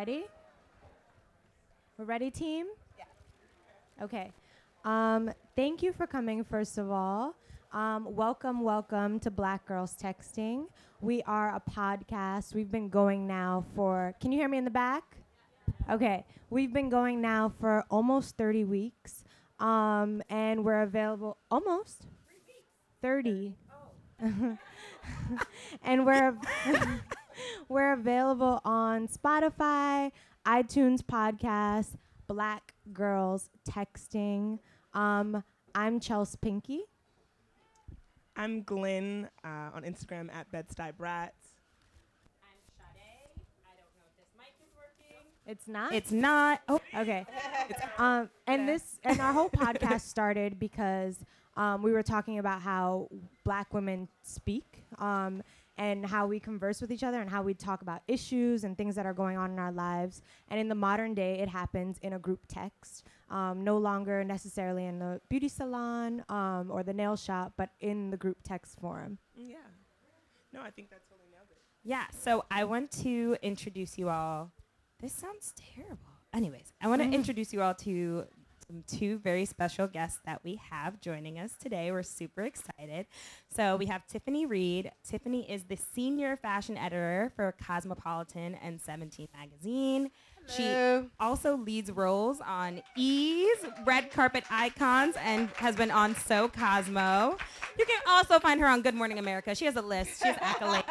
ready? We're ready, team? Yeah. Okay. Um, thank you for coming, first of all. Um, welcome, welcome to Black Girls Texting. We are a podcast. We've been going now for, can you hear me in the back? Okay. We've been going now for almost 30 weeks. Um, and we're available almost 30. and we're we're available on Spotify, iTunes podcast, Black Girls Texting. Um, I'm Chelsea Pinky. I'm Glenn uh, on Instagram at Bed-Stuy Brats. It's not. It's not. Oh, okay. um, and this and our whole podcast started because um, we were talking about how Black women speak. Um, and how we converse with each other and how we talk about issues and things that are going on in our lives. And in the modern day, it happens in a group text, um, no longer necessarily in the beauty salon um, or the nail shop, but in the group text forum. Yeah. No, I think that's totally nailed it. yeah. So I want to introduce you all. This sounds terrible. Anyways, I want to introduce you all to some two very special guests that we have joining us today. We're super excited. So we have Tiffany Reed. Tiffany is the senior fashion editor for Cosmopolitan and 17 magazine. She also leads roles on Ease, Red Carpet Icons, and has been on So Cosmo. You can also find her on Good Morning America. She has a list. She has accolades.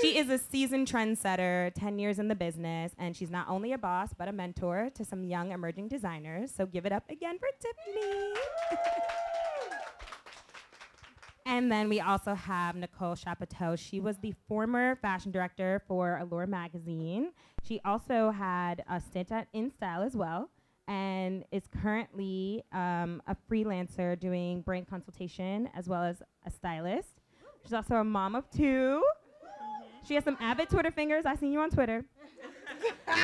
She is a seasoned trendsetter, 10 years in the business, and she's not only a boss, but a mentor to some young emerging designers. So give it up again for Tiffany. and then we also have Nicole Chapoteau. She was the former fashion director for Allure magazine. She also had a stint at InStyle as well, and is currently um, a freelancer doing brand consultation as well as a stylist. She's also a mom of two. She has some avid Twitter fingers. I seen you on Twitter.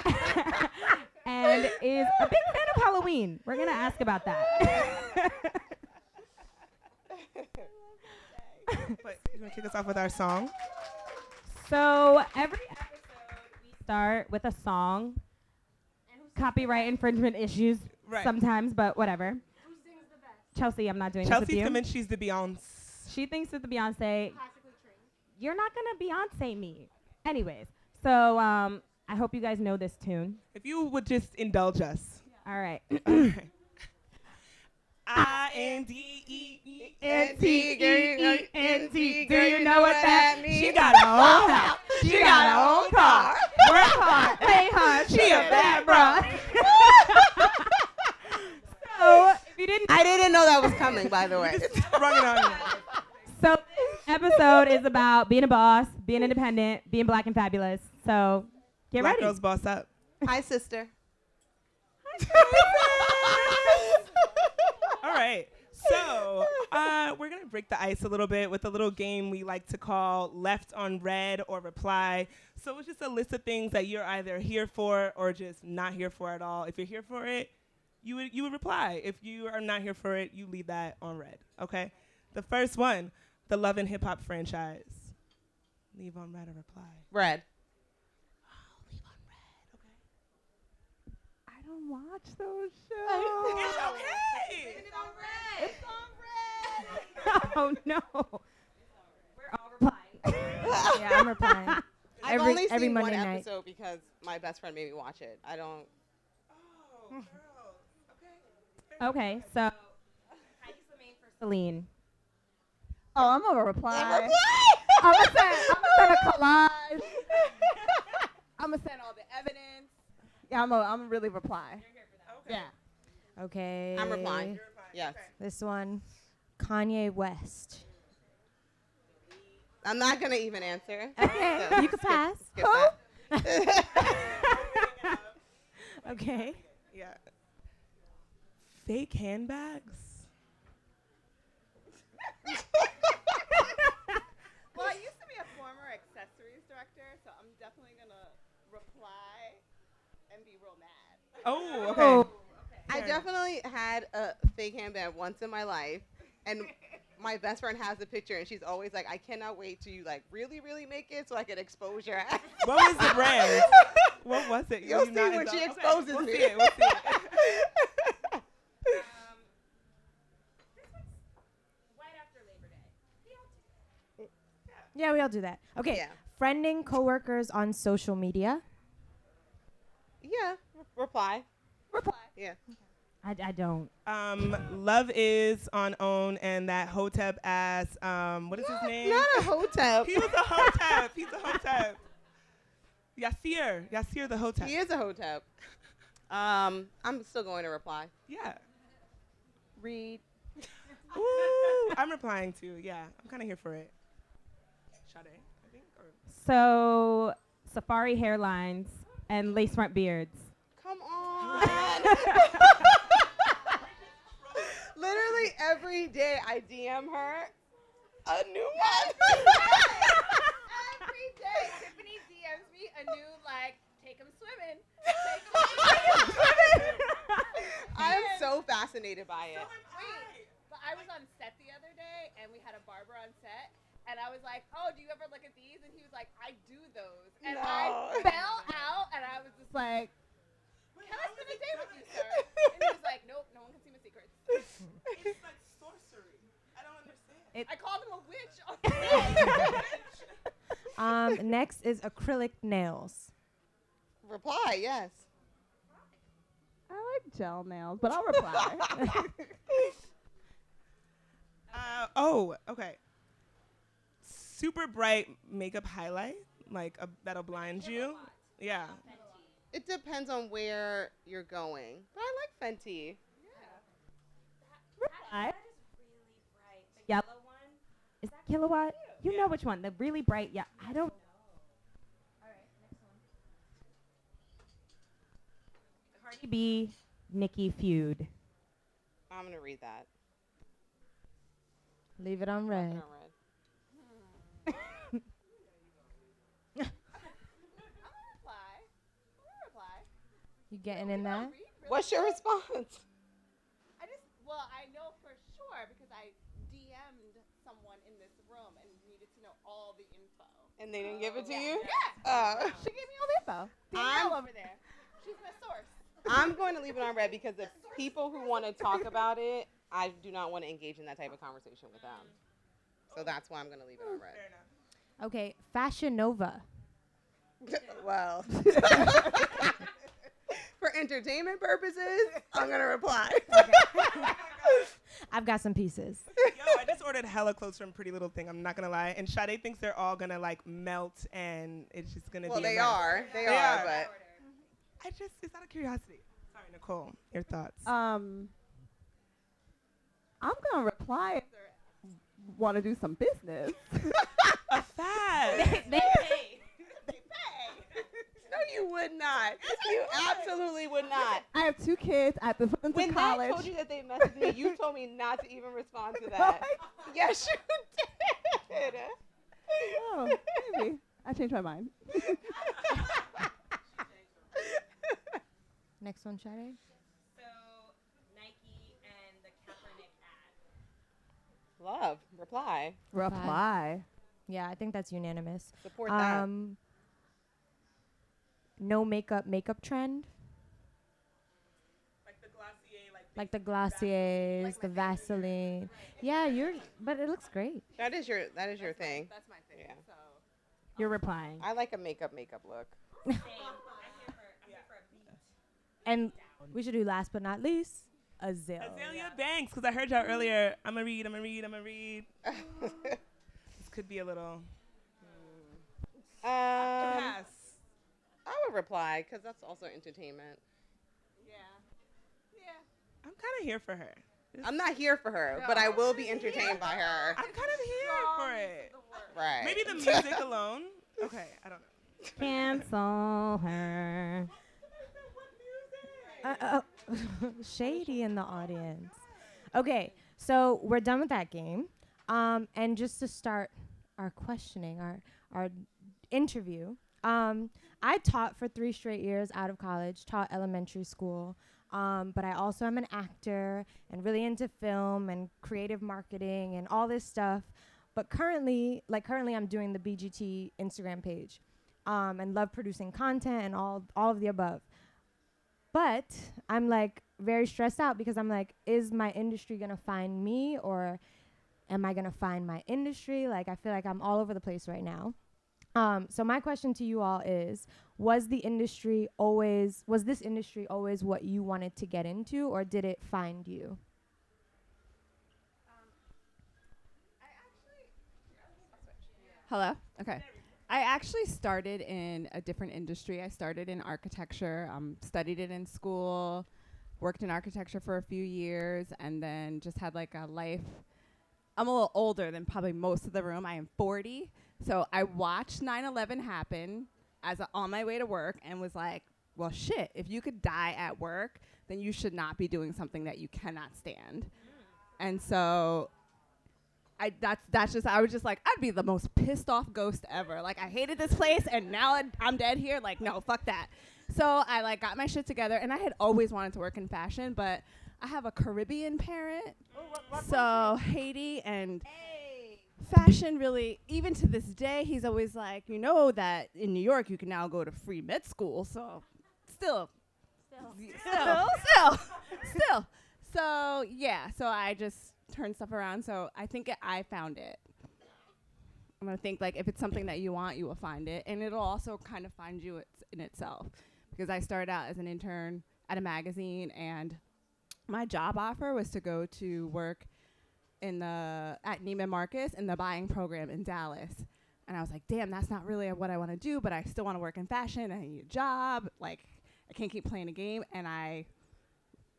and is a big fan of Halloween. We're gonna ask about that. But you want to kick us off with our song? so every episode we start with a song. Copyright infringement issues Right. sometimes, but whatever. Chelsea, I'm not doing Chelsea this with you. thinks she's the Beyonce. She thinks that the Beyonce. You're not gonna Beyonce me. Anyways, so um, I hope you guys know this tune. If you would just indulge us. All right. I N D E E N T E N T. Do you know what that means? She got her own house. She got her own car. Work hard, play hard. She a bad broad. so if you didn't, I didn't know that was coming, by the way. Just sprung it on you. So this episode is about being a boss, being independent, being black and fabulous. So get Black ready. girls boss up. Hi, sister. All right. So uh, we're gonna break the ice a little bit with a little game we like to call "Left on Red" or "Reply." So it's just a list of things that you're either here for or just not here for at all. If you're here for it, you would you would reply. If you are not here for it, you leave that on red. Okay. The first one, the Love and Hip Hop franchise. Leave on red or reply. Red. Oh, leave on red. Okay. I don't watch those shows. It's okay. It's on red. It's on red. oh no. We're all replying. yeah, I'm replying. I've Every- only every seen Monday one night. episode because my best friend made me watch it. I don't. Oh, hmm. girls. Okay. Okay, so Heidi's the main for Celine. Oh, I'm gonna reply. I'm gonna send. I'm gonna send a collage. I'm gonna send all the evidence. Yeah, I'm gonna. I'm gonna really reply. Okay. Yeah. Okay. I'm replying. Yes. This one, Kanye West. I'm not gonna even answer. Okay, So you can skip- pass. skip that. Okay. Yeah. Fake handbags. Well, I used to be a former accessories director, so I'm definitely gonna reply and be real mad. Oh, okay. Oh, I definitely had a fake handbag once in my life, and my best friend has the picture, and she's always like, "I cannot wait to you like really, really make it so I can expose your ass." What was the brand? what was it? You'll You see not when she indulge- okay, exposes we'll me. See it, we'll see it. Yeah, we all do that. Okay. Yeah. Friending coworkers on social media. yeah. re- Reply. Reply. Yeah. I, I don't. Um, Love is on OWN and that Hotep ass. Um, what is his name? Not a hotel. He was a Hotep. He's a Hotep. Yasir. Yasir the Hotep. he is a hotel. Um, I'm still going to reply. Yeah. Read. Ooh, I'm replying too. Yeah, I'm kind of here for it. Sade, I think. Or So, safari hairlines and lace front beards. Come on. Literally every day I DM her a new one. Every day, Tiffany DMs me a new like, take him swimming. Take him swimming. I am so fascinated by it. Wait, but I was on set the other day, and we had a barber on set, and I was like, "Oh, do you ever look at these?" And he was like, "I do those," and I fell out, and I was just like, "Can I spend a day with you, sir?" And he was like, "Nope, no one can see my secrets." it's like sorcery. I don't understand. I called him a witch. On. Um, next is acrylic nails. Reply, yes. I like gel nails, but I'll reply. Uh, oh, okay. Super bright makeup highlight, like a, that'll blind you. Yeah. It depends on where you're going. But I like Fenty. I, The yellow one. Is that Killawatt? You Yeah. know which one? The really bright. Yeah, I don't. Know. Alright, next one. Cardi B, Nicki feud. I'm gonna read that. Leave it on Mark it red. on red. I'm gonna reply. I'm gonna reply. You getting in that? Really What's your response? I just, well, I know for sure because I DM'd someone in this room and needed to know all the info. And they didn't give it to Yeah. you? Yeah. Uh, She gave me all the info. I'm- Danielle over there. She's my source. I'm going to leave it on red because the people who want to talk about it, I do not want to engage in that type of conversation with them. So that's why I'm going to leave it on Fair enough. Okay, Fashion Nova. red. well, for entertainment purposes, I'm going to reply. I've got some pieces. Yo, I just ordered hella clothes from Pretty Little Thing. I'm not gonna lie. And Sade thinks they're all gonna like melt, and it's just gonna well, be. a they are. They, They are, are. but I just it's out of curiosity. Sorry, Nicole. Your thoughts? Um, I'm gonna reply if they want to do some business. a fact. they pay. No, you would not. You absolutely would not. I have two kids. I have to put them When to they college. told you that they messaged me, you told me not to even respond to that. Oh yes, you did. oh, maybe I changed my mind. Next one, Sade. So Nike and the Kaepernick ad. Love. Reply. Reply. Yeah, I think that's unanimous. Support that. Um, Um, no makeup makeup trend, like the Glossier, like, like the Glossiers, the Vaseline. Yeah, you're, but it looks great. That is your that is your thing. That's my thing. Yeah. So You're replying. I like a makeup makeup look. And we should do last but not least, Azealia. Azealia Banks, because I heard y'all earlier. I'm gonna read. I'm gonna read. I'm gonna read. This could be a little um, pass. I would reply because that's also entertainment. yeah, yeah. I'm kind of here for her. This- I'm not here for her, but I will be entertained by her. I'm kind of here for it. Right. Maybe the music alone. Okay, I don't know. Cancel her. Uh, uh, shady in the audience. Okay, so we're done with that game. Um, and just to start our questioning, our our interview, um, I taught for three straight years out of college, taught elementary school. Um, but I also am an actor and really into film and creative marketing and all this stuff. But currently, like currently, I'm doing the BGT Instagram page, um, and love producing content and all all of the above. But I'm like very stressed out because I'm like, is my industry gonna find me or am I gonna find my industry? Like I feel like I'm all over the place right now. Um, so my question to you all is: Was the industry always was this industry always what you wanted to get into, or did it find you? Hello. Okay. I actually started in a different industry. I started in architecture. Um, studied it in school, worked in architecture for a few years, and then just had like a life. I'm a little older than probably most of the room. I am 40, so I watched 9/11 happen as a, on my way to work, and was like, "Well, shit! If you could die at work, then you should not be doing something that you cannot stand." And so I that's that's just I was just like I'd be the most pissed off ghost ever. Like I hated this place and now I'm dead here. Like no, fuck that. So I like got my shit together and I had always wanted to work in fashion, but I have a Caribbean parent, so Haiti and fashion really even to this day he's always like you know that in New York you can now go to free med school. So still, still, still, still. So yeah, so I just turned stuff around. So I think it, I found it. I'm gonna think like if it's something that you want, you will find it, and it'll also kind of find you it's in itself. Because I started out as an intern at a magazine, and my job offer was to go to work in the at Neiman Marcus in the buying program in Dallas. And I was like, damn, that's not really what I want to do, but I still want to work in fashion. I need a job. Like, I can't keep playing a game. And I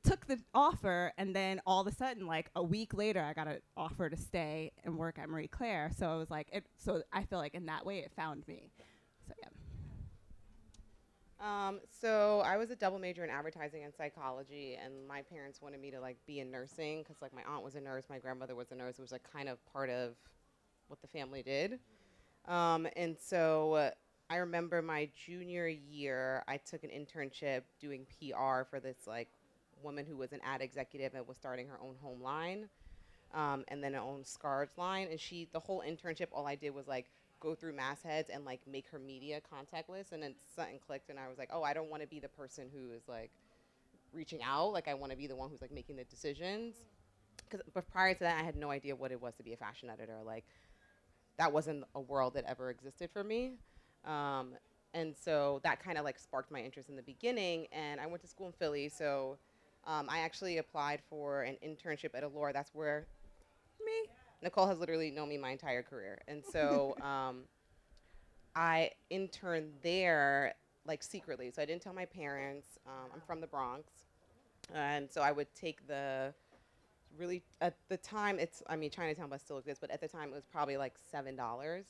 took the offer and then all of a sudden like a week later i got an offer to stay and work at marie claire so I was like it so i feel like in that way it found me Um, so I was a double major in advertising and psychology, and my parents wanted me to like be in nursing because like my aunt was a nurse, my grandmother was a nurse. It was like kind of part of what the family did. Um, and so uh, I remember my junior year, I took an internship doing PR for this like woman who was an ad executive and was starting her own home line, um, and then her own scarves line. And she, the whole internship, all I did was like go through mastheads and like make her media contact list. And then something clicked, and I was like, oh, I don't want to be the person who is like reaching out. Like I want to be the one who's like making the decisions. Because but prior to that, I had no idea what it was to be a fashion editor. Like that wasn't a world that ever existed for me. Um, and so that kind of like sparked my interest in the beginning. And I went to school in Philly, so um, I actually applied for an internship at Allure. That's where Nicole has literally known me my entire career, and so um, I interned there like secretly. So I didn't tell my parents. Um, I'm from the Bronx, and so I would take the really at the time it's I mean Chinatown bus still exists, but at the time it was probably like seven dollars.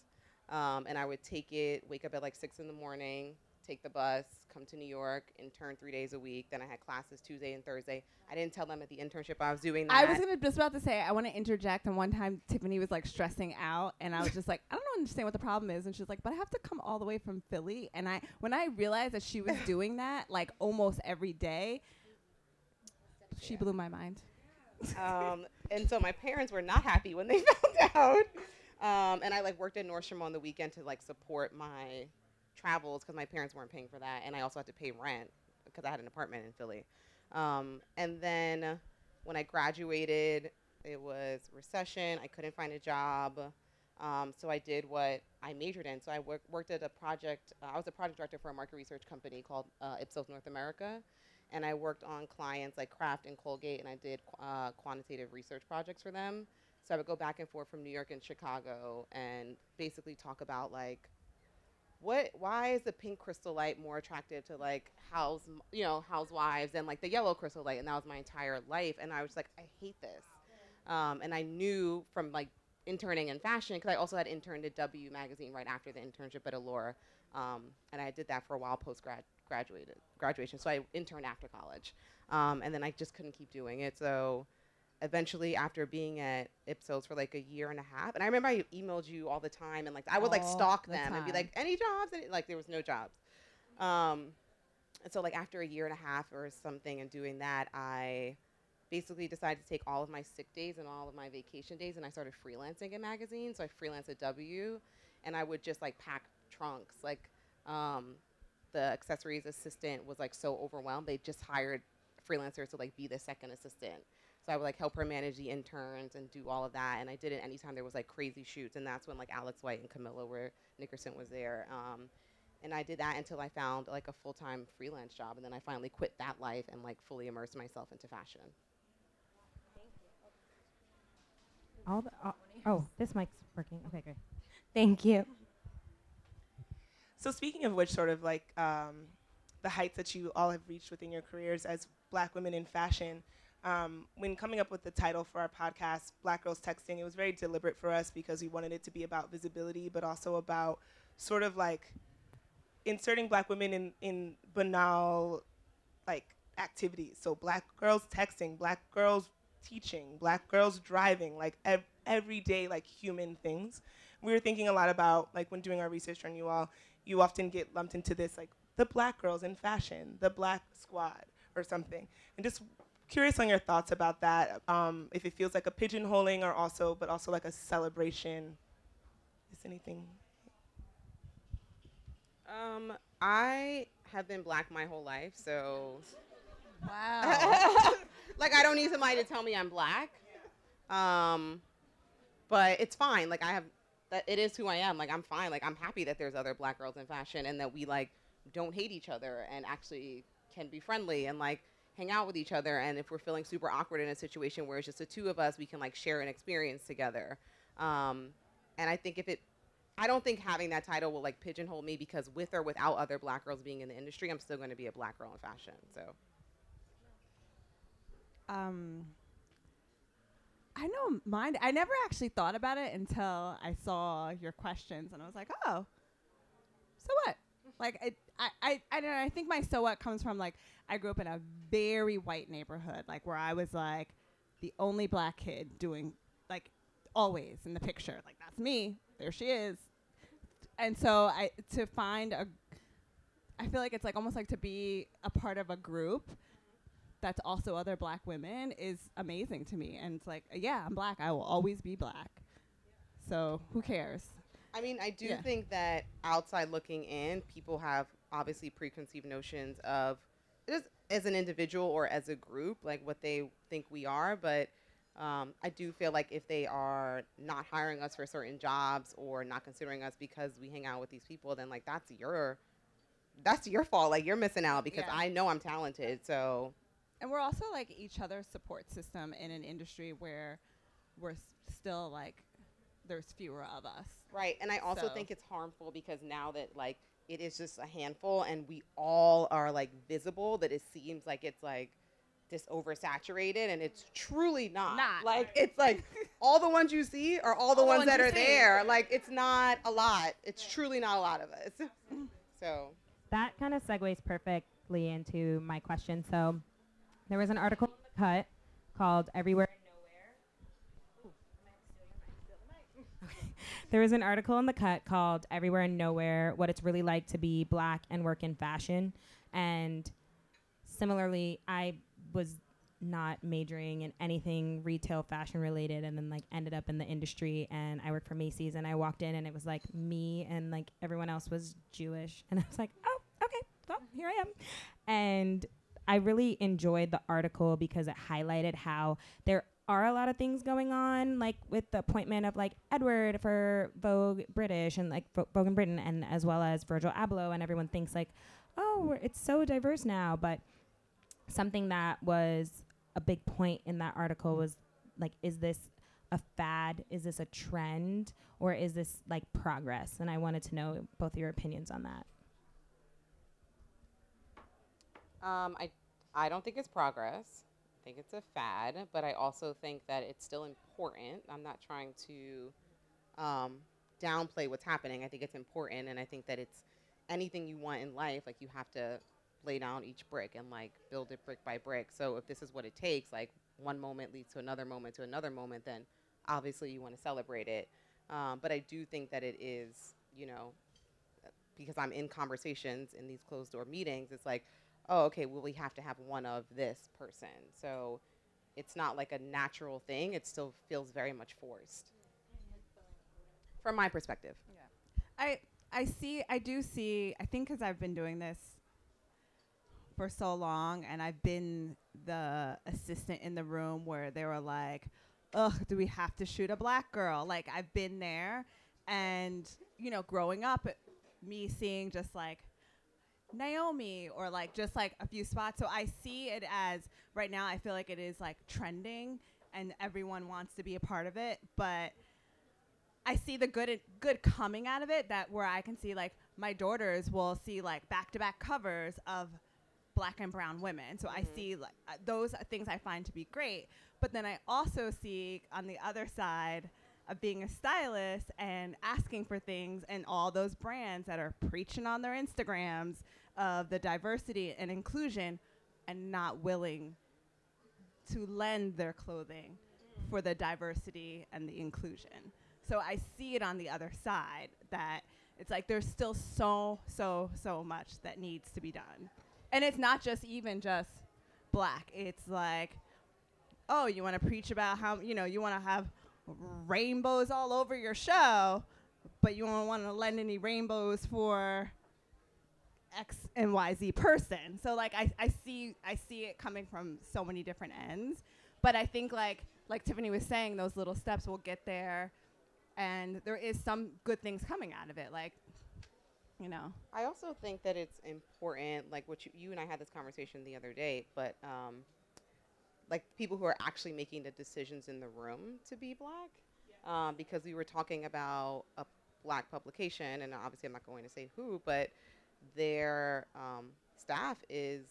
Um, and I would take it, wake up at like six in the morning, take the bus, come to New York, intern three days a week. Then I had classes Tuesday and Thursday. I didn't tell them at the internship I was doing that. i was gonna just about to say i want to interject and one time tiffany was like stressing out and i was just like i don't understand what the problem is and she's like but i have to come all the way from philly and i when i realized that she was doing that like almost every day she blew my mind um, and so my parents were not happy when they found out. Um, and I like worked at Nordstrom on the weekend to like support my travels because my parents weren't paying for that, and I also had to pay rent because I had an apartment in Philly. Um, and then when I graduated, it was recession. I couldn't find a job. Um, so I did what I majored in. So I work, worked at a project. Uh, I was a project director for a market research company called uh, Ipsos North America, and I worked on clients like Kraft and Colgate, and I did qu- uh, quantitative research projects for them. So I would go back and forth from New York and Chicago, and basically talk about like what why is the pink crystal light more attractive to like house you know housewives than like the yellow crystal light? And that was my entire life. And i was like i hate this. Um, and i knew from like interning in fashion because i also had interned at w magazine right after the internship at allure. Um, and i did that for a while post grad graduated graduation. So i interned after college. Um, and then i just couldn't keep doing it. So eventually after being at Ipsos for like a year and a half, and I remember I emailed you all the time, and like I would like stalk the them and be like, any jobs? And like there was no jobs. Um, and so like after a year and a half or something and doing that, I basically decided to take all of my sick days and all of my vacation days and I started freelancing in magazines. So I freelanced at W and I would just like pack trunks. Like um, the accessories assistant was like so overwhelmed. They just hired freelancers to like be the second assistant. So I would like help her manage the interns and do all of that. And I did it anytime there was like crazy shoots. And that's when like Alex White and Camilla were Nickerson was there. Um, and I did that until I found like a full time freelance job. And then I finally quit that life and like fully immersed myself into fashion. All the, uh, oh, this mic's working. Okay, great. Thank you. So speaking of which, sort of like um, the heights that you all have reached within your careers as Black women in fashion. Um, when coming up with the title for our podcast, Black Girls Texting, it was very deliberate for us because we wanted it to be about visibility, but also about sort of like inserting Black women in in banal like activities. So Black girls texting, Black girls teaching, Black girls driving, like ev- everyday like human things. We were thinking a lot about like when doing our research on you all you often get lumped into this like the black girls in fashion, the black squad or something. And just curious on your thoughts about that. Um, if it feels like a pigeonholing or also, but also like a celebration. Is anything? Um, I have been black my whole life, so Wow. like I don't need somebody to tell me I'm black. Um, but it's fine. Like I have that it is who I am. Like I'm fine. Like I'm happy that there's other black girls in fashion and that we like don't hate each other and actually can be friendly and like hang out with each other and if we're feeling super awkward in a situation where it's just the two of us we can like share an experience together um, and i think if it i don't think having that title will like pigeonhole me because with or without other black girls being in the industry i'm still going to be a black girl in fashion so um, I know mine. I never actually thought about it until I saw your questions, and I was like, oh, so what? Like, it, I, I, I don't know. I think my so what comes from like I grew up in a very white neighborhood, like where I was like the only black kid doing like always in the picture. Like that's me. There she is. And so I to find a, I feel like it's like almost like to be a part of a group that's also other black women is amazing to me. And it's like, yeah, I'm black. I will always be black. So who cares? I mean, I do Yeah. think that outside looking in, people have obviously preconceived notions of just as an individual or as a group, like what they think we are. But um, I do feel like if they are not hiring us for certain jobs or not considering us because we hang out with these people, then like that's your that's your fault. Like you're missing out because Yeah. I know I'm talented. So And we're also like each other's support system in an industry where we're s- still like there's fewer of us. Right, and I also So- think it's harmful because now that like it is just a handful and we all are like visible, that it seems like it's like just oversaturated and it's truly not. Not. Like it's like all the ones you see are all the All the ones, ones that are see. there. Like it's not a lot. It's truly not a lot of us. so That kind of segues perfectly into my question. So, there was an article in the cut called "Everywhere and Nowhere." There was an article in the cut called "Everywhere and Nowhere: What It's Really Like to Be Black and Work in Fashion," and similarly, I was not majoring in anything retail fashion related and then like ended up in the industry and I worked for Macy's and I walked in and it was like me and like everyone else was Jewish and I was like, "Oh, okay. Well, here I am." And I really enjoyed the article because it highlighted how there are a lot of things going on, like with the appointment of like Edward for Vogue British and like Vogue in Britain, and as well as Virgil Abloh, and everyone thinks like, oh, it's so diverse now. But something that was a big point in that article was like, is this a fad? Is this a trend? Or is this like progress? And I wanted to know both your opinions on that. um, I I don't think it's progress. I think it's a fad, but I also think that it's still important. I'm not trying to um, downplay what's happening. I think it's important, and I think that it's anything you want in life. Like you have to lay down each brick and like build it brick by brick. So if this is what it takes, like one moment leads to another moment to another moment, then obviously you want to celebrate it. Um, but I do think that it is, you know, because I'm in conversations in these closed door meetings. It's like oh, okay, well, we have to have one of this person. So it's not like a natural thing. It still feels very much forced. From my perspective. Yeah. I I see I do see I think because I've been doing this for so long and I've been the assistant in the room where they were like, "Ugh, do we have to shoot a black girl?" Like I've been there, and you know, growing up, me seeing just like Naomi or like just like a few spots. So I see it as right now. I feel like it is like trending, and everyone wants to be a part of it, but. I see the good good coming out of it that where I can see like my daughters will see like back to back covers of black and brown women. So I Mhm. see like uh, those are things I find to be great. But then I also see on the other side of being a stylist and asking for things and all those brands that are preaching on their Instagrams of the diversity and inclusion and not willing to lend their clothing for the diversity and the inclusion. So I see it on the other side that it's like there's still so so so much that needs to be done. And it's not just even just black. It's like oh, you want to preach about how, you know, you want to have rainbows all over your show, but you don't want to lend any rainbows for X and Y Z person. So like I, I see I see it coming from so many different ends. But I think like like Tiffany was saying, those little steps will get there and there is some good things coming out of it. Like, you know. I also think that it's important, like what you, you and I had this conversation the other day, but um, like people who are actually making the decisions in the room to be black, um, because we were talking about a black publication, and obviously I'm not going to say who, but their um, staff is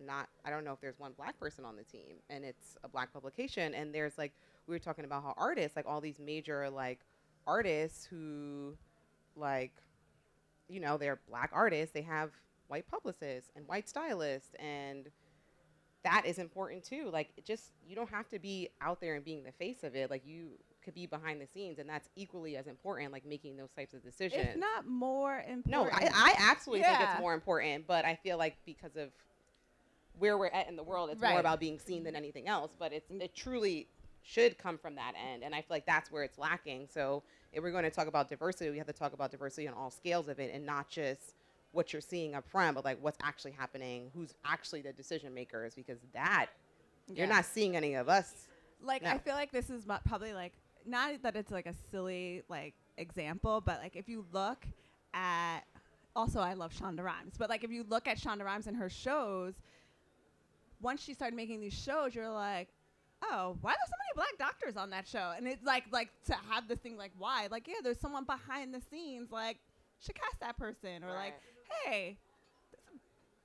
not. I don't know if there's one black person on the team, and it's a black publication, and there's like we were talking about how artists, like all these major like artists who like you know, they're black artists, they have white publicists and white stylists and that is important too. Like just you don't have to be out there and being the face of it. Like you could be behind the scenes and that's equally as important like making those types of decisions. It's not more important. no, I, I absolutely think it's more important, but I feel like because of where we're at in the world, it's Right. more about being seen than anything else. But it's it truly should come from that end, and I feel like that's where it's lacking. So if we're going to talk about diversity, we have to talk about diversity on all scales of it, and not just what you're seeing up front, but like what's actually happening, who's actually the decision makers, because that you're not seeing any of us. like No. I feel like this is probably like not that it's like a silly like example, but like if you look at also I love Shonda Rhimes, but like if you look at Shonda Rhimes and her shows, once she started making these shows, you're like, oh, why are there so many black doctors on that show? And it's like like to have this thing like why? Like yeah, there's someone behind the scenes like should cast that person or like hey.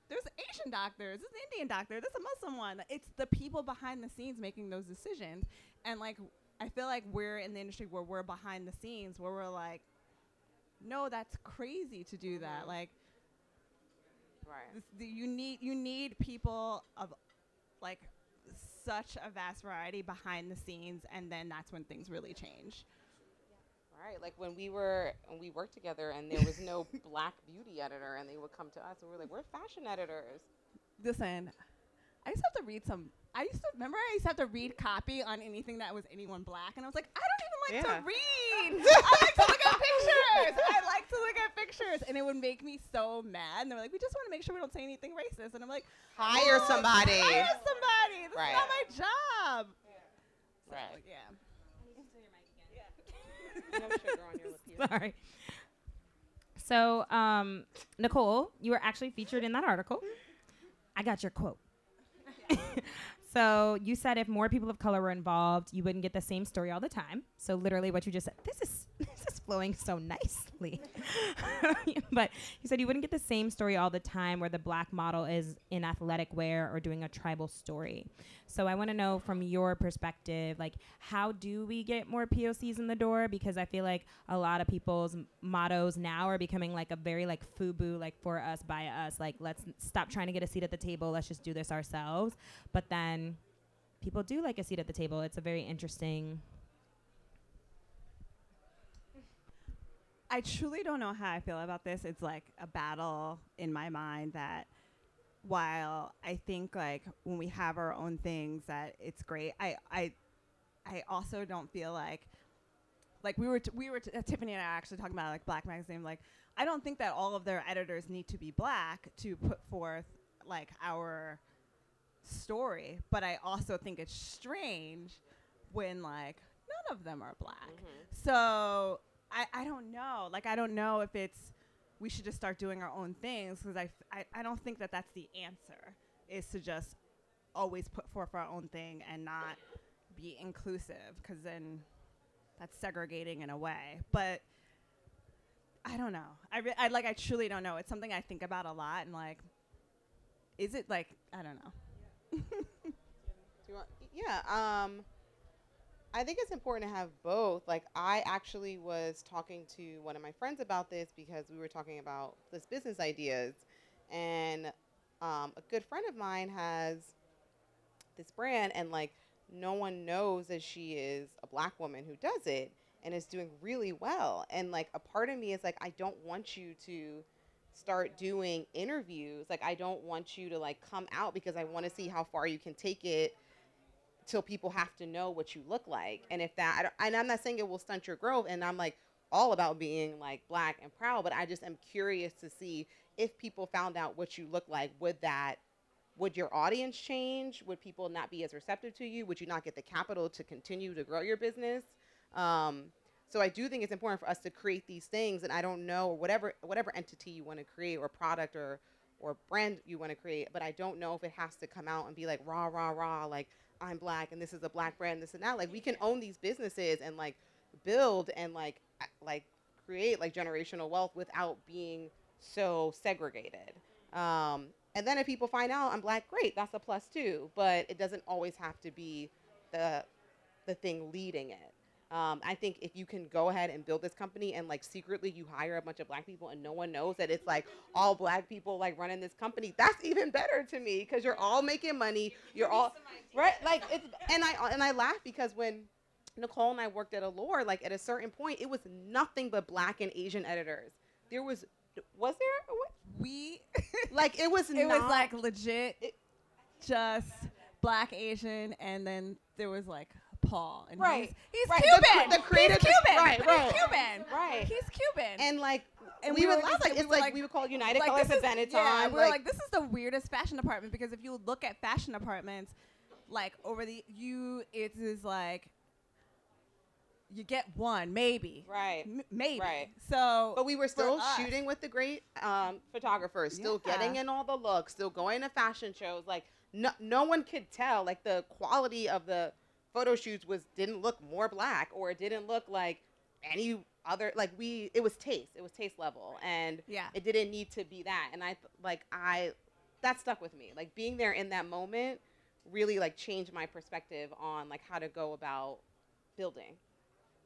There's an Asian doctor. There's an Indian doctor. There's a Muslim one. It's the people behind the scenes making those decisions. And like, I feel like we're in the industry where we're behind the scenes, where we're like, no, that's crazy to do that. Mhm. Like, right. this, the, you need you need people of like such a vast variety behind the scenes, and then that's when things really change. Right, like when we were when we worked together, and there was no black beauty editor, and they would come to us, and we were like, "We're fashion editors." Listen, I used to have to read some. I used to remember I used to have to read copy on anything that was anyone black, and I was like, I don't even like Yeah. to read. I like to look at pictures. I like to look at pictures, and it would make me so mad. And they're like, we just want to make sure we don't say anything racist, and I'm like, Hire "Oh, somebody. Hire somebody. This Right. is not my job. So, Right. yeah. You have sugar on your lip here. Sorry. So, um, Nicole, you were actually featured in that article. I got your quote. so you said if more people of color were involved, you wouldn't get the same story all the time. So literally, what you just said. This is flowing so nicely. but you said you wouldn't get the same story all the time, where the black model is in athletic wear or doing a tribal story. So I want to know from your perspective, like how do we get more POCs in the door? Because I feel like a lot of people's m- mottos now are becoming like a very like FUBU, like for us, by us. Like let's n- stop trying to get a seat at the table. Let's just do this ourselves. But then people do like a seat at the table. It's a very interesting. I truly don't know how I feel about this. It's like a battle in my mind that while I think like when we have our own things that it's great, I I I also don't feel like like we were t- we were t- uh, Tiffany and I actually talking about like Black Magazine. Like I don't think that all of their editors need to be black to put forth like our story, but I also think it's strange when like none of them are black. So I I don't know. Like I don't know if it's we should just start doing our own things because I, f- I I don't think that that's the answer is to just always put forth our own thing and not be inclusive because then that's segregating in a way. But I don't know. I, re- I like I truly don't know. It's something I think about a lot and like is it like I don't know. Do you want, yeah. Um, I think it's important to have both. Like, I actually was talking to one of my friends about this because we were talking about this business ideas, and um, a good friend of mine has this brand, and like, no one knows that she is a black woman who does it and is doing really well. And like, a part of me is like, I don't want you to start doing interviews. Like, I don't want you to like come out because I want to see how far you can take it till people have to know what you look like. And if that, and I'm not saying it will stunt your growth. And I'm like all about being like black and proud, but I just am curious to see if people found out what you look like, would that, would your audience change? Would people not be as receptive to you? Would you not get the capital to continue to grow your business? Um, so I do think it's important for us to create these things, and I don't know whatever whatever entity you want to create or product or or brand you want to create, but I don't know if it has to come out and be like rah rah rah like I'm black and this is a black brand this and that. Like we can own these businesses and like build and like like create like generational wealth without being so segregated. Um, and then if people find out I'm black, great, that's a plus too. But it doesn't always have to be the the thing leading it. Um, I think if you can go ahead and build this company and like secretly you hire a bunch of black people and no one knows that it's like all black people like running this company, that's even better to me because you're all making money. You're all right. Like it's and I and I laugh because when Nicole and I worked at Allure, like at a certain point, it was nothing but black and Asian editors. There was was there what? We like it was it was like legit It- just black Asian and then there was like Paul and Right, he's, he's right, Cuban the creative- he's Cuban right, right. he's Cuban Right. he's Cuban and like And we, we would laugh like it's like, like- we would call United like Colors this of Benetton. Yeah, we were like, this is the weirdest fashion department because if you look at fashion departments, like over the you, it is like you get one maybe, right. M- maybe. Right. So, But we were still shooting with the great um, photographers, still Yeah. getting in all the looks, still going to fashion shows. Like no, no one could tell. Like the quality of the photo shoots was didn't look more black or it didn't look like any other. Like we, it was taste. It was taste level, and yeah, it didn't need to be that. And I like I, that stuck with me. Like being there in that moment really like changed my perspective on like how to go about building.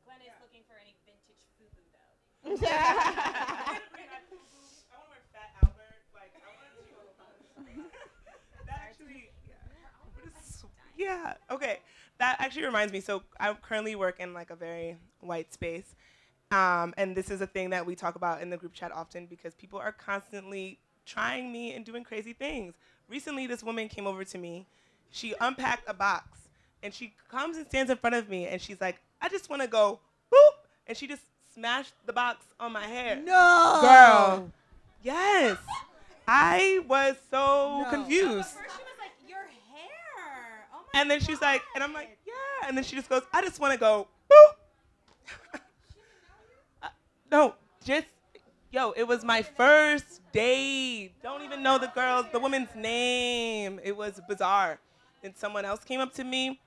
Glenn is looking for any vintage FUBU though. I want to wear Fat Albert. Like, I want to. that actually. Yeah. Yeah. Okay. That actually reminds me. So I currently work in like a very white space, um, and this is a thing that we talk about in the group chat often because people are constantly trying me and doing crazy things. Recently, this woman came over to me. She unpacked a box, and she comes and stands in front of me, and she's like, "I just want to go boop," and she just smashed the box on my hair. no, Girl. Yes. I was so No. confused. First she was like, your hair. Oh my And then she's like, and I'm like, yeah. And then she just goes, I just want to go, boop. Uh, no, just, yo, it was my first date. Don't even know the girl's, the woman's name. It was bizarre. And someone else came up to me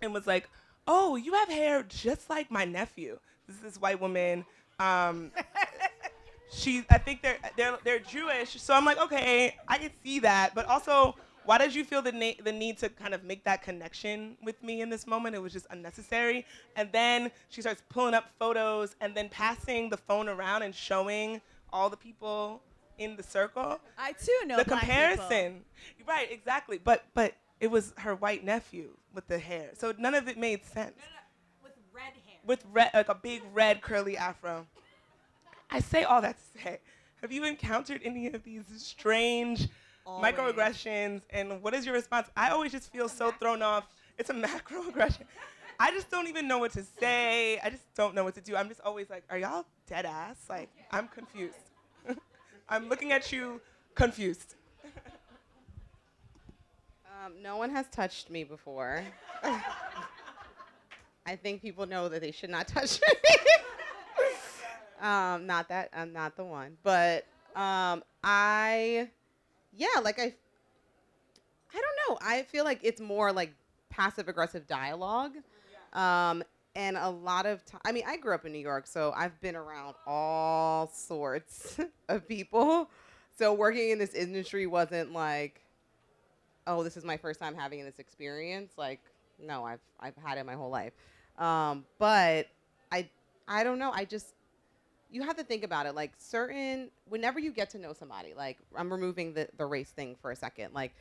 and was like, oh, you have hair just like my nephew. This is this white woman. Um, she I think they're they're they're Jewish, so I'm like, okay, I can see that, but also, why did you feel the na- the need to kind of make that connection with me in this moment? It was just unnecessary. And then she starts pulling up photos and then passing the phone around and showing all the people in the circle. I too know the black people. comparison, right? Exactly. But but it was her white nephew with the hair, so none of it made sense with red hair. with red, like a big red curly afro. I say all that to say, have you encountered any of these strange Always. microaggressions, and what is your response? I always just feel so thrown off. It's a macroaggression. I just don't even know what to say. I just don't know what to do. I'm just always like, are y'all dead ass? Like, I'm confused. I'm looking at you confused. Um, no one has touched me before. I think people know that they should not touch me. um, not that I'm not the one, but um, I, yeah, like I, I don't know. I feel like it's more like passive aggressive dialogue, um, and a lot of time. I mean, I grew up in New York, so I've been around all sorts of people. So working in this industry wasn't like oh, this is my first time having this experience. Like, no, I've I've had it my whole life. Um, but I I don't know. I just you have to think about it. Like certain whenever you get to know somebody, like I'm removing the the race thing for a second. Like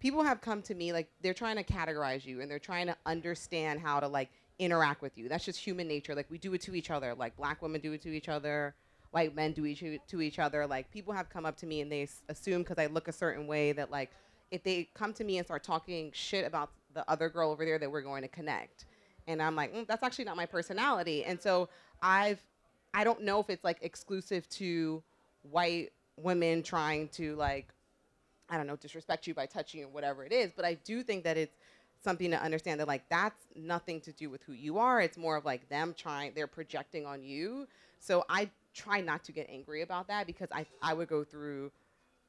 people have come to me like they're trying to categorize you and they're trying to understand how to like interact with you. That's just human nature. Like we do it to each other. Like black women do it to each other. White men do each to each other. Like people have come up to me and they assume because I look a certain way that like if they come to me and start talking shit about the other girl over there, that we're going to connect. And I'm like, mm, that's actually not my personality. And so I've, I don't know if it's like exclusive to white women trying to like, I don't know, disrespect you by touching you or whatever it is. But I do think that it's something to understand that like that's nothing to do with who you are. It's more of like them trying, they're projecting on you. So I try not to get angry about that because I, I would go through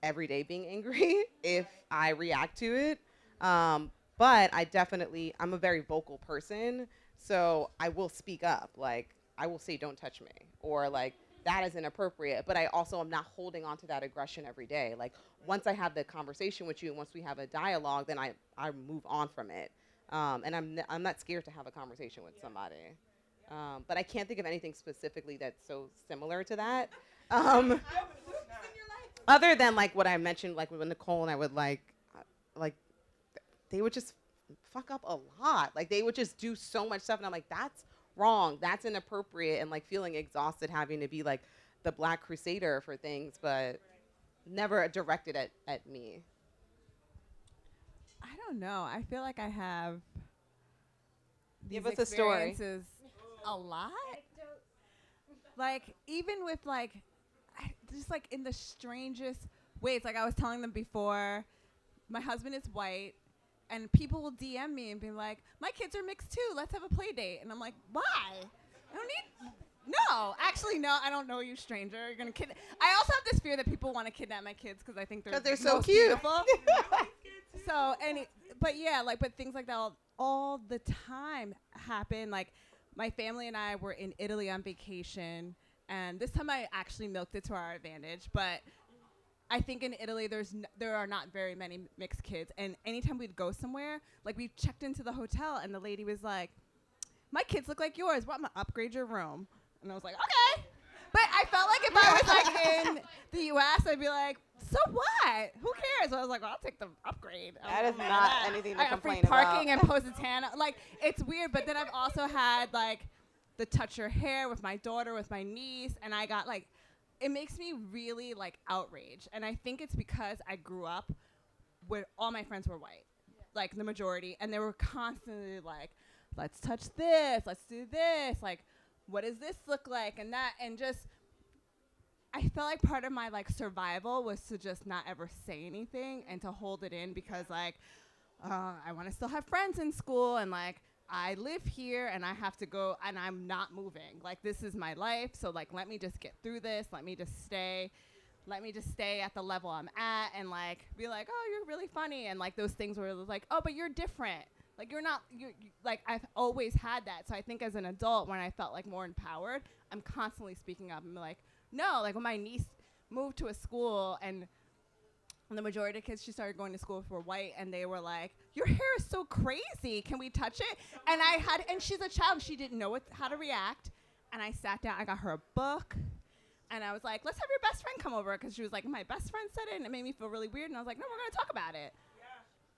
every day being angry if I react to it. Um, but I definitely, I'm a very vocal person. So I will speak up. Like, I will say, don't touch me. Or, like, that is inappropriate. But I also am not holding on to that aggression every day. Like, once I have the conversation with you and once we have a dialogue, then I, I move on from it. Um, and I'm, n- I'm not scared to have a conversation with somebody. Um, but I can't think of anything specifically that's so similar to that. Um, other than like what I mentioned, like with Nicole and I would like, uh, like, th- they would just fuck up a lot. Like they would just do so much stuff, and I'm like, that's wrong, that's inappropriate, and like feeling exhausted having to be like the Black Crusader for things, but never directed at at me. I don't know. I feel like I have. Give these us a story. experiences A lot. Like even with like, I, just like in the strangest ways. Like I was telling them before, my husband is white, and people will DM me and be like, "My kids are mixed too. Let's have a play date." And I'm like, "Why? I don't need." No, actually, no. I don't know you, stranger. You're gonna kid. I also have this fear that people want to kidnap my kids because I think they're they're so cute. beautiful. so any, but yeah, like, but things like that all, all the time happen. Like, my family and I were in Italy on vacation, and this time I actually milked it to our advantage. But I think in Italy, there's n- there are not very many mixed kids, and anytime we'd go somewhere, like we checked into the hotel, and the lady was like, "My kids look like yours. Why am I upgrade your room?" And I was like, "Okay." But I felt like if I was like in the U.S., I'd be like, "So what? Who cares?" I was like, well, "I'll take the upgrade." That is not that. anything to I got free complain about. parking in Positano. Like it's weird, but then I've also had like the touch your hair with my daughter, with my niece, and I got like, it makes me really like outraged, and I think it's because I grew up where all my friends were white, like the majority, and they were constantly like, let's touch this, let's do this, like, what does this look like, and that, and just. I felt like part of my like survival was to just not ever say anything and to hold it in because like uh, I want to still have friends in school and like I live here and I have to go and I'm not moving. Like this is my life, so like let me just get through this. Let me just stay. Let me just stay at the level I'm at and like be like, "Oh, you're really funny." And like those things where like, "Oh, but you're different." Like you're not you're, you like I've always had that. So I think as an adult when I felt like more empowered, I'm constantly speaking up and like, "No, like when my niece moved to a school and and the majority of kids she started going to school were white and they were like your hair is so crazy. Can we touch it? And i had and she's a child. And she didn't know what, how to react. And i sat down i got her a book and i was like let's have your best friend come over. Because she was like my best friend said it and it made me feel really weird. And i was like no we're going to talk about it.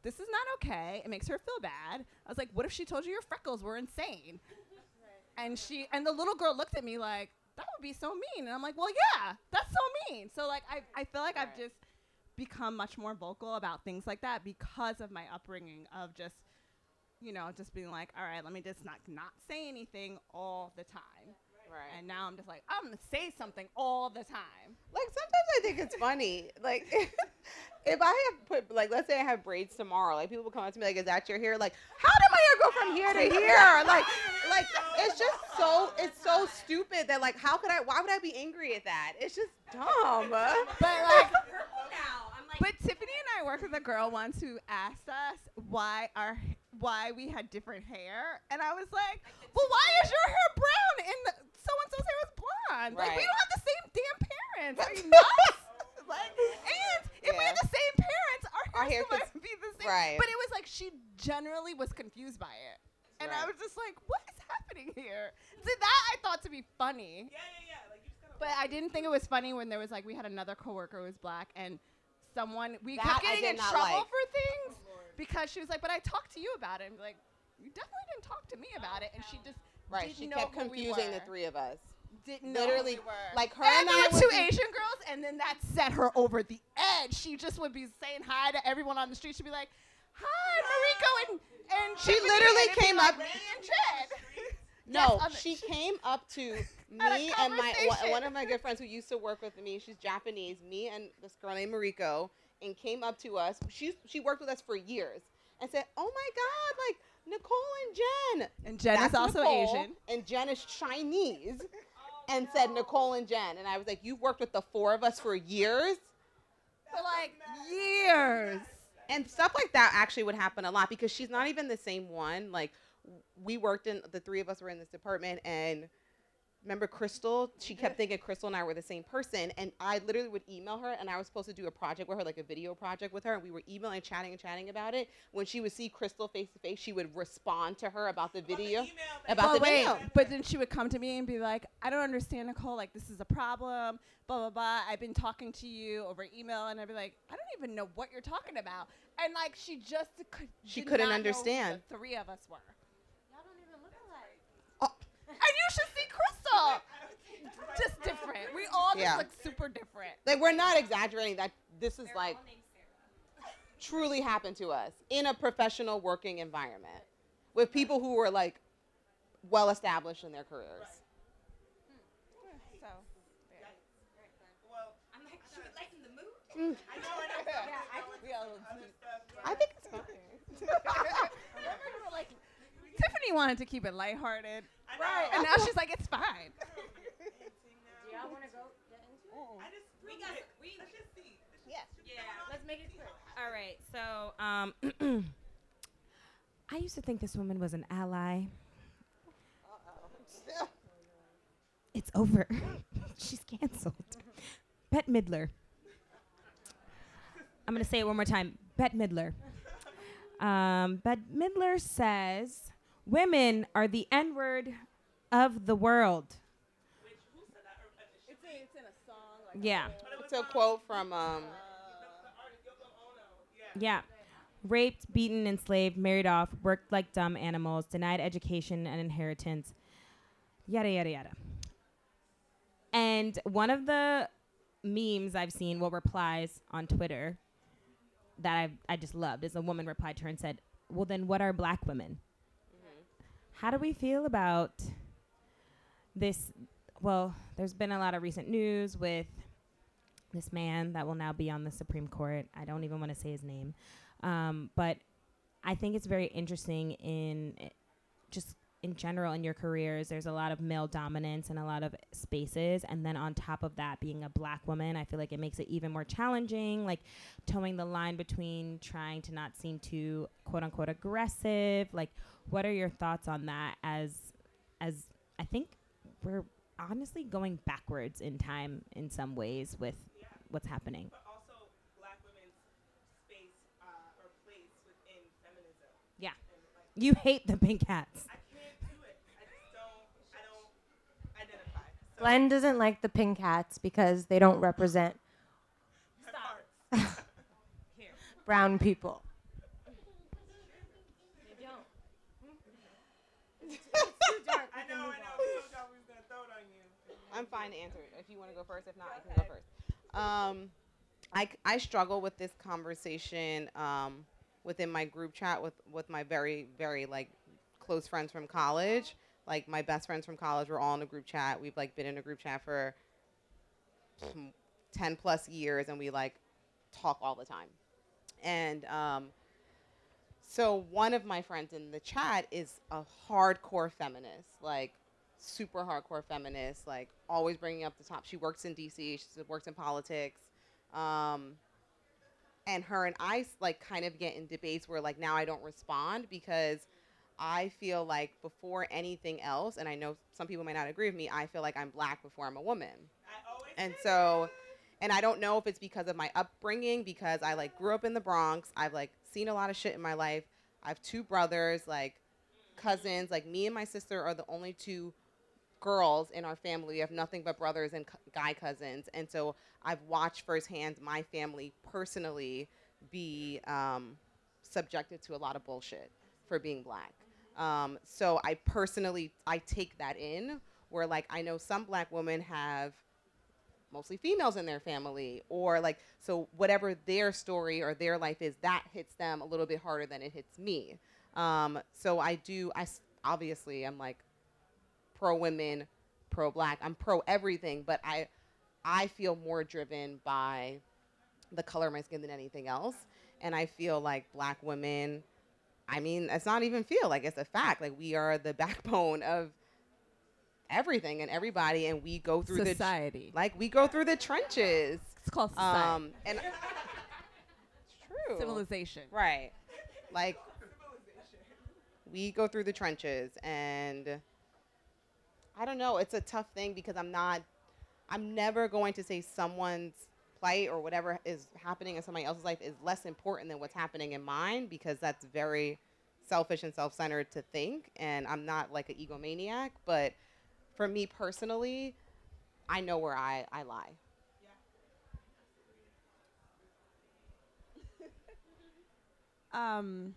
This is not okay. It makes her feel bad. I was like what if she told you your freckles were insane? And she and the little girl looked at me like that would be so mean. And i'm like well yeah that's so mean. So like i, I feel like i've just become much more vocal about things like that because of my upbringing of just you know just being like all right let me just not not say anything all the time Right. and now i'm just like i'm gonna say something all the time like sometimes I think it's funny. Like if I have put like let's say I have braids tomorrow, like people will come up to me like, "Is that your hair?" Like, how did my hair go from here to here? Like, like it's just so it's so stupid that like how could I? Why would I be angry at that? It's just dumb. but like but tiffany and i worked with a girl once who asked us why our why we had different hair and i was like well why is your hair brown and so and so's hair is blonde like we Right. don't have the same damn parents are you nuts like and if we had Yeah. the same parents our hair, Our hair could- might be the same right. but it was like she generally was confused by it and i Right. was just like what is happening here so that i thought to be funny Yeah, yeah, yeah. Like you just gotta but I didn't think it was funny when there was like we had another coworker who was black and someone we That kept getting in trouble like. for things because she was like, "But I talked to you about it." And like, "You definitely didn't talk to me about it." And she just right. She know kept who we confusing the three of us. Didn't know Literally, who we like her and and, I were two Asian girls, and then that set her over the edge. She just would be saying hi to everyone on the street. She'd be like, "Hi, Mariko," and and She literally and it'd be came like up- me and Jen. No, on the- she came up to me and my one, of my good friends who used to work with me. She's Japanese. Me and this girl named Mariko, and came up to us. She she worked with us for years, and said, "Oh my God, like Nicole and Jen." And Jen That's is also Nicole, Asian. and Jen is Chinese, and said Nicole and Jen. And I was like, "You've worked with the four of us for years." For like years. and stuff like that actually would happen a lot because she's not even the same one. Like w- we worked in the three of us were in this department and remember Crystal? She kept thinking Crystal and I were the same person and I literally would email her and I was supposed to do a project with her, like a video project with her, and we were emailing, and chatting, and chatting about it. When she would see Crystal face to face, she would respond to her about the video. About but the oh, wait, video. but then she would come to me and be like, I don't understand, Nicole. Like, this is a problem. Blah, blah, blah. I've been talking to you over email. And I'd be like, I don't even know what you're talking about. And, like, she just could, she couldn't not know who understand. the three of us were. Y'all don't even look alike. Oh, And you should see just different. We all just Yeah. look super different. like we're not exaggerating that this is like truly happened to us in a professional working environment with people who were like well established in their careers. Hmm. So, Well, I'm like, she would lighten the mood. I know, I know. yeah, I, we I think it's fine. like, Tiffany wanted to keep it lighthearted. I know. Right. And now she's like, it's fine. Do y'all want to go get into it? I just We got like- we Let's just see. Yeah. yeah. Let's make it quick. All right. So, um, I used to think this woman was an ally. Uh-oh. it's over. She's canceled. Bette Midler. I'm going to say it one more time. Bette Midler. Um, Bette Midler says women are the N word of the world. It's, it's in a song. Yeah. It's a quote from um Yeah. Raped, beaten, enslaved, married off, worked like dumb animals, denied education and inheritance, yada, yada, yada. And one of the memes I've seen, well, replies on Twitter that I I just loved is a woman replied to her and said, "Well, then what are black women? How do we feel about this? Well, there's been a lot of recent news with this man that will now be on the Supreme Court. I don't even want to say his name, um, but I think it's very interesting in just in general in your careers. There's a lot of male dominance in a lot of spaces, and then on top of that, being a black woman, I feel like it makes it even more challenging. Like towing the line between trying to not seem too quote unquote aggressive. Like, what are your thoughts on that? As as I think we're honestly going backwards in time in some ways with what's happening. But also black women's space uh, or place within feminism. Yeah. Like, You hate the pink hats. I can't do it. I just don't. I don't identify. So Glenn doesn't like the pink hats because they don't represent her parts. brown people. I know. I know. So thought we was gonna throw it on you. I'm fine to answer it. If you want to go first, if not, I can go first. Um, I, I struggle with this conversation um, within my group chat with, with my very, very like close friends from college. Like my best friends from college were all in a group chat. We've like been in a group chat for mm, 10 plus years and we like talk all the time. And um, so one of my friends in the chat is a hardcore feminist, like super hardcore feminist, like always bringing up the top. She works in DC, she works in politics. Um, and her and I like kind of get in debates where like now I don't respond because I feel like before anything else, and I know some people might not agree with me, I feel like I'm black before I'm a woman. And so, and I don't know if it's because of my upbringing, because I like grew up in the Bronx. I've like seen a lot of shit in my life. I have two brothers, like cousins. Like me and my sister are the only two girls in our family. We have nothing but brothers and guy cousins. And so I've watched firsthand my family personally be um, subjected to a lot of bullshit for being black. Um, so I personally, I take that in where like I know some black women have mostly females in their family or like so whatever their story or their life is that hits them a little bit harder than it hits me um, so i do i obviously i'm like pro women pro black i'm pro everything but i i feel more driven by the color of my skin than anything else and i feel like black women i mean it's not even feel like it's a fact like we are the backbone of everything and everybody and we go through the Society. like we go through the trenches. It's called society. Um, and true. Civilization. Right. Like we go through the trenches and I don't know, it's a tough thing because I'm not I'm never going to say someone's plight or whatever is happening in somebody else's life is less important than what's happening in mine because that's very selfish and self-centered to think and I'm not like an egomaniac, but for me personally, I know where I, I lie. um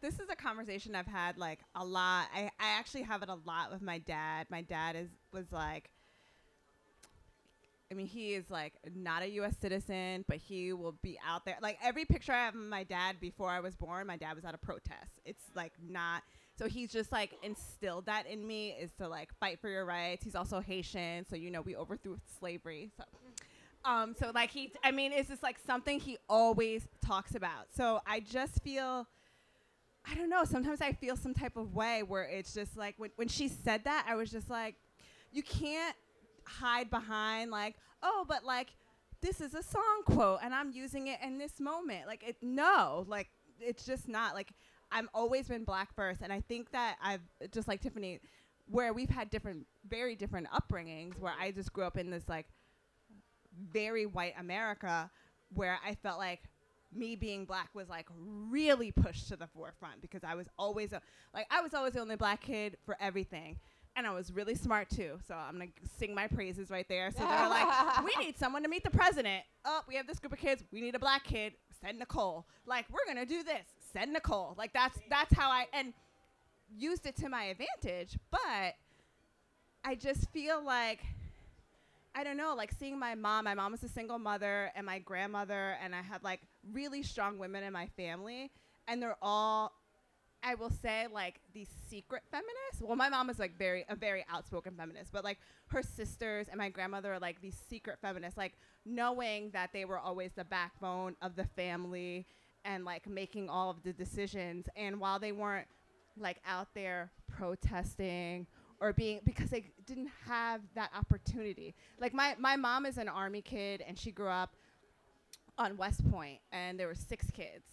this is a conversation I've had like a lot. I, I actually have it a lot with my dad. My dad is was like I mean, he is like not a US citizen, but he will be out there. Like every picture I have of my dad before I was born, my dad was at a protest. It's like not so he's just like instilled that in me is to like fight for your rights. He's also Haitian, so you know we overthrew slavery. So um, so like he, I mean, it's just like something he always talks about. So I just feel, I don't know. Sometimes I feel some type of way where it's just like when when she said that, I was just like, you can't hide behind like, oh, but like this is a song quote and I'm using it in this moment. Like it, no, like it's just not like I've always been black first, and I think that I've just like Tiffany, where we've had different, very different upbringings. Where I just grew up in this like very white America where I felt like me being black was like really pushed to the forefront because I was always a, like I was always the only black kid for everything. And I was really smart too. So I'm gonna sing my praises right there. So they're like, we need someone to meet the president. Oh, we have this group of kids. We need a black kid. Send Nicole. Like, we're gonna do this. Send Nicole. Like that's that's how I and used it to my advantage. But I just feel like I don't know, like seeing my mom. My mom was a single mother, and my grandmother, and I had like really strong women in my family, and they're all, I will say, like these secret feminists. Well, my mom is like very a very outspoken feminist, but like her sisters and my grandmother are like these secret feminists, like knowing that they were always the backbone of the family and like making all of the decisions. And while they weren't like out there protesting or being because they didn't have that opportunity. Like my my mom is an army kid and she grew up on West Point and there were six kids.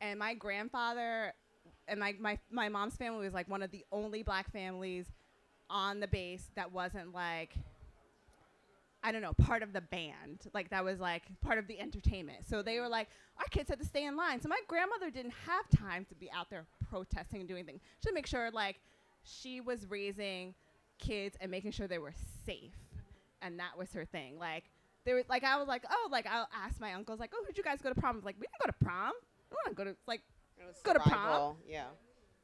And my grandfather and my, my my mom's family was like one of the only black families on the base that wasn't like I don't know, part of the band. Like that was like part of the entertainment. So they were like, our kids had to stay in line. So my grandmother didn't have time to be out there protesting and doing things. She had to make sure like she was raising kids and making sure they were safe. And that was her thing. Like there was like I was like, oh, like I'll ask my uncles, like, oh, who'd you guys go to prom? Like, we didn't go to prom. We want to go to like Go to prom. Yeah.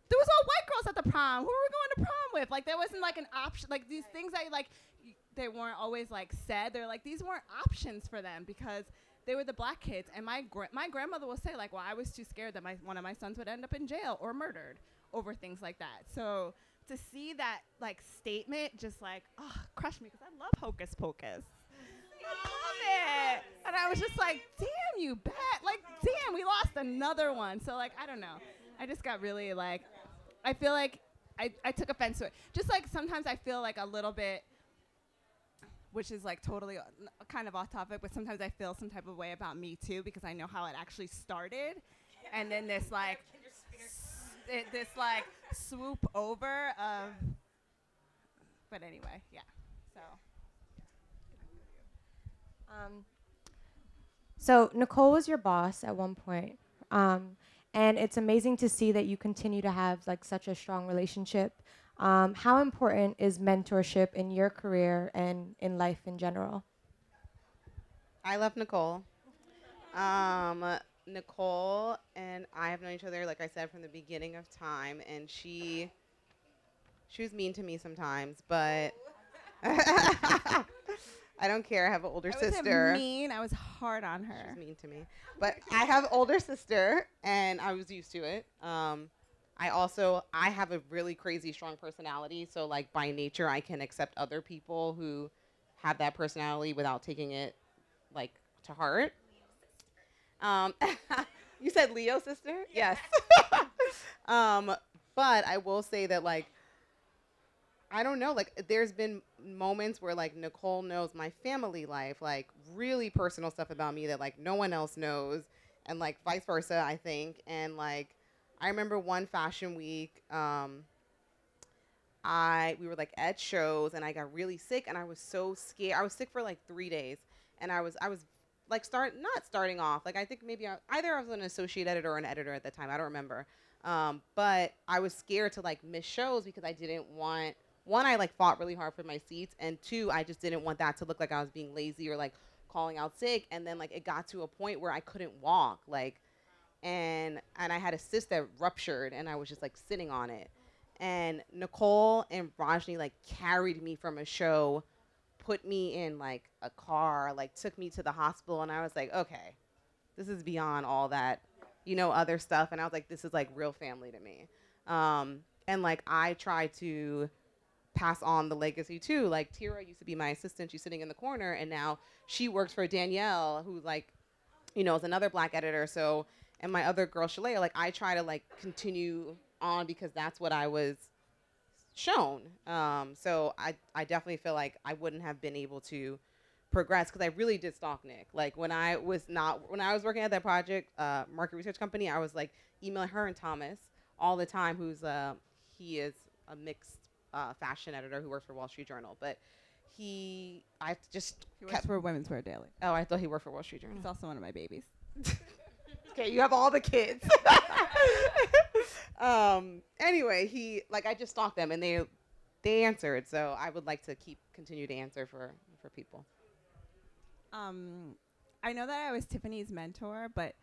there was all white girls at the prom. Who were we going to prom with? Like there wasn't like an option. Like these things that like y- they weren't always like said. They're like these weren't options for them because they were the black kids, and my gra- my grandmother will say like, "Well, I was too scared that my one of my sons would end up in jail or murdered over things like that." So to see that like statement, just like, oh, crushed me because I love Hocus Pocus. I love it, and I was just like, "Damn you, Bette. Like, damn, we lost another one." So like, I don't know. I just got really like, I feel like I, I took offense to it. Just like sometimes I feel like a little bit, which is like totally uh, kind of off topic, but sometimes I feel some type of way about me too because I know how it actually started, and then this like, it, this like swoop over of. But anyway, yeah. So Um, so Nicole was your boss at one point, um, and it's amazing to see that you continue to have like such a strong relationship. Um, how important is mentorship in your career and in life in general? I love Nicole. Um, Nicole and I have known each other, like I said, from the beginning of time, and she she was mean to me sometimes, but I don't care. I have an older I sister. mean. I was hard on her. She's mean to me, but I have an older sister, and I was used to it. Um, I also I have a really crazy strong personality, so like by nature, I can accept other people who have that personality without taking it like to heart. Um, you said Leo sister? Yes. um, but I will say that like I don't know, like there's been moments where like Nicole knows my family life, like really personal stuff about me that like no one else knows and like vice versa, I think. And like I remember one fashion week, um I we were like at shows and I got really sick and I was so scared. I was sick for like 3 days and I was I was like start not starting off. Like I think maybe I, either I was an associate editor or an editor at the time. I don't remember. Um, but I was scared to like miss shows because I didn't want one I like fought really hard for my seats and two I just didn't want that to look like I was being lazy or like calling out sick and then like it got to a point where I couldn't walk like and and I had a cyst that ruptured and I was just like sitting on it and Nicole and Rajni like carried me from a show put me in like a car like took me to the hospital and I was like okay this is beyond all that you know other stuff and I was like this is like real family to me um and like I try to pass on the legacy too. Like Tira used to be my assistant. She's sitting in the corner, and now she works for Danielle, who like, you know, is another black editor. So, and my other girl Shalea, like I try to like continue on because that's what I was shown. Um, so I I definitely feel like I wouldn't have been able to progress because I really did stalk Nick. Like when I was not when I was working at that project uh, market research company, I was like emailing her and Thomas all the time. Who's uh, he is a mixed uh, fashion editor who works for Wall Street Journal, but he I just He works for Women's Wear Daily. oh I thought he worked for Wall Street Journal. He's also one of my babies. Okay, you have all the kids. um. Anyway, he like I just stalked them and they they answered. So I would like to keep continue to answer for for people. Um, I know that I was Tiffany's mentor, but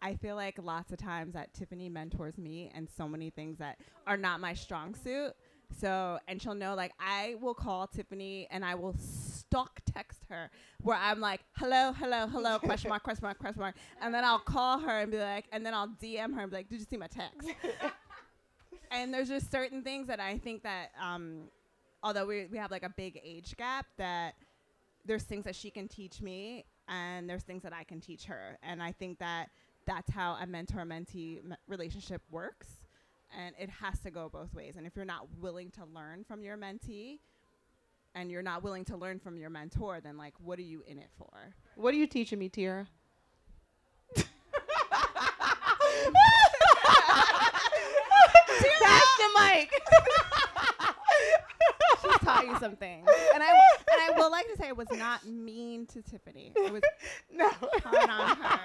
I feel like lots of times that Tiffany mentors me and so many things that are not my strong suit. So, and she'll know like I will call Tiffany and I will stalk text her where I'm like, hello, hello, hello, question mark, question mark, question mark. And then I'll call her and be like, and then I'll DM her and be like, did you see my text? and there's just certain things that I think that, um, although we, we have like a big age gap, that there's things that she can teach me and there's things that I can teach her. And I think that that's how a mentor mentee relationship works. And it has to go both ways. And if you're not willing to learn from your mentee and you're not willing to learn from your mentor, then like, what are you in it for? What are you teaching me, Tira? Pass the mic. She's taught you something. And I and I will like to say I was not mean to Tiffany. I was no. hard on her.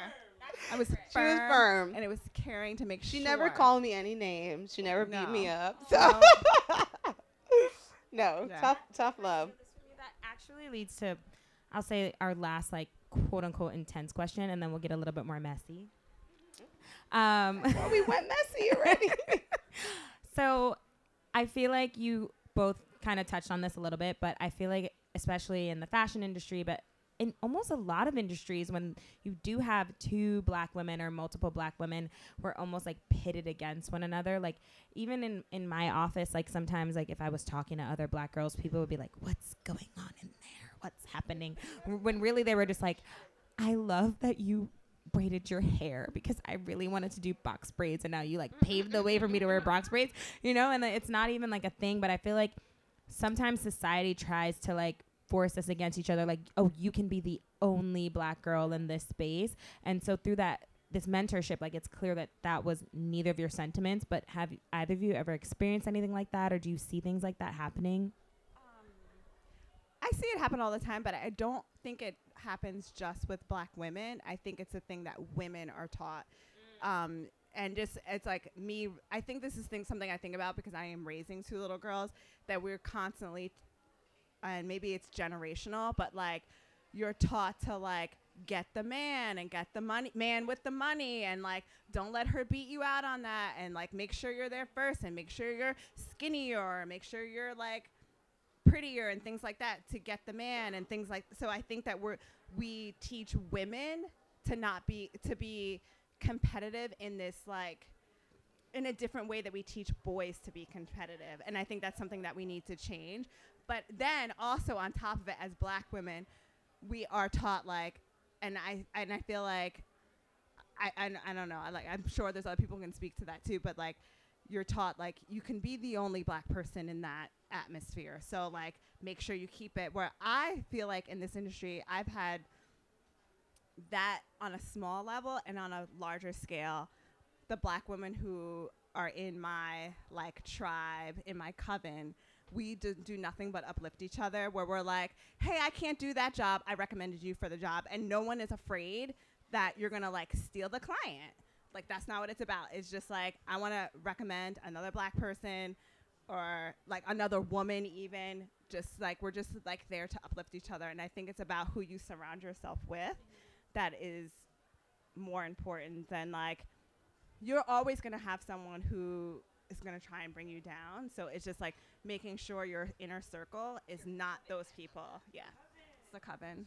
I was She firm, was firm. and it was caring to make She sure. She never called me any names. She never beat me up. Oh, so no, Yeah. tough tough love. That actually leads to, I'll say, our last like quote unquote intense question, and then we'll get a little bit more messy. Um, Well, we went messy already. so I feel like you both kind of touched on this a little bit, but I feel like especially in the fashion industry, but in almost a lot of industries when you do have two black women or multiple black women we're almost like pitted against one another. Like even in in my office like sometimes like if i was talking to other black girls people would be like what's going on in there? What's happening? When really they were just like i love that you braided your hair because I really wanted to do box braids and now you like paved the way for me to wear box braids, you know? And uh, it's not even like a thing, but I feel like sometimes society tries to like force us against each other like oh you can be the only black girl in this space and so through that this mentorship like it's clear that that was neither of your sentiments but have either of you ever experienced anything like that or do you see things like that happening I see it happen all the time, but I don't think it happens just with black women. I think it's a thing that women are taught. Um, and just it's like me I think this is thing something I think about because I am raising two little girls that we're constantly and maybe it's generational, but like you're taught to like get the man and get the money man with the money and like don't let her beat you out on that and like make sure you're there first and make sure you're skinnier make sure you're like prettier and things like that to get the man and things like so I think that we're we teach women to not be to be competitive in this like in a different way that we teach boys to be competitive. And I think that's something that we need to change but then also on top of it, as black women, we are taught like, and I and I feel like, I I, I don't know. I like I'm sure there's other people who can speak to that too. But like, you're taught like you can be the only black person in that atmosphere. So like, make sure you keep it. Where I feel like in this industry, I've had that on a small level and on a larger scale, the black women who are in my like tribe in my coven we do, do nothing but uplift each other where we're like hey i can't do that job. I recommended you for the job. And no one is afraid that you're gonna like steal the client. Like that's not what it's about. It's just like i want to recommend another black person or like another woman even. Just like we're just like there to uplift each other. And i think it's about who you surround yourself with that is more important than like you're always going to have someone who is going to try and bring you down. So it's just like making sure your inner circle is not those people. Yeah. It's the coven.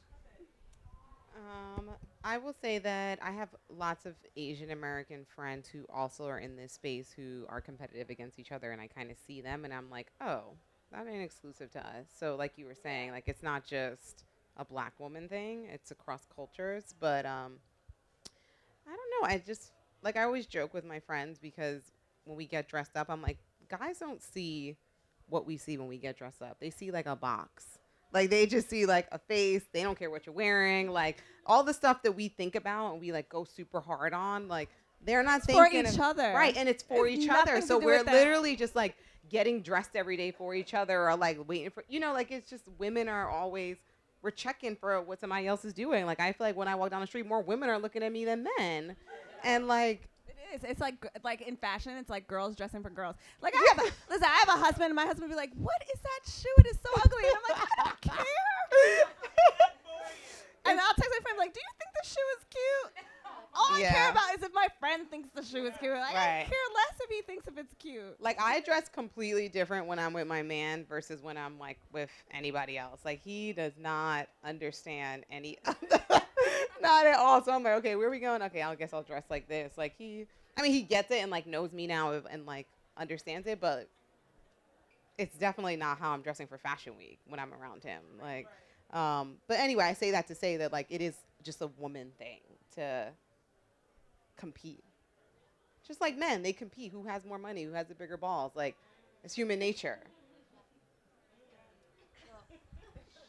Um, I will say that I have lots of Asian American friends who also are in this space who are competitive against each other, and I kind of see them, and I'm like, oh, that ain't exclusive to us. So, like you were saying, like it's not just a black woman thing; it's across cultures. But um, I don't know. I just like I always joke with my friends because when we get dressed up, I'm like, guys don't see what we see when we get dressed up. They see like a box. Like they just see like a face. They don't care what you're wearing. Like all the stuff that we think about and we like go super hard on. Like they're not it's thinking for each of, other, right? And it's for it's each other. So we're that. literally just like getting dressed every day for each other, or like waiting for you know, like it's just women are always we're checking for what somebody else is doing. Like I feel like when I walk down the street, more women are looking at me than men, and like is. It's like like in fashion, it's like girls dressing for girls. Like I have a listen, I have a husband, and my husband would be like, "What is that shoe? It is so ugly." And I'm like, "I don't care." and I'll text my friend like, "Do you think the shoe is cute?" All yeah. I care about is if my friend thinks the shoe is cute. Like, right. I care less if he thinks if it's cute. Like I dress completely different when I'm with my man versus when I'm like with anybody else. Like he does not understand any not at all. So I'm like, okay, where are we going? Okay, I guess I'll dress like this. Like he I mean, he gets it and like knows me now and like understands it, but it's definitely not how I'm dressing for Fashion Week when I'm around him. Like, um, but anyway, I say that to say that like it is just a woman thing to compete. Just like men, they compete. Who has more money? Who has the bigger balls? Like, it's human nature.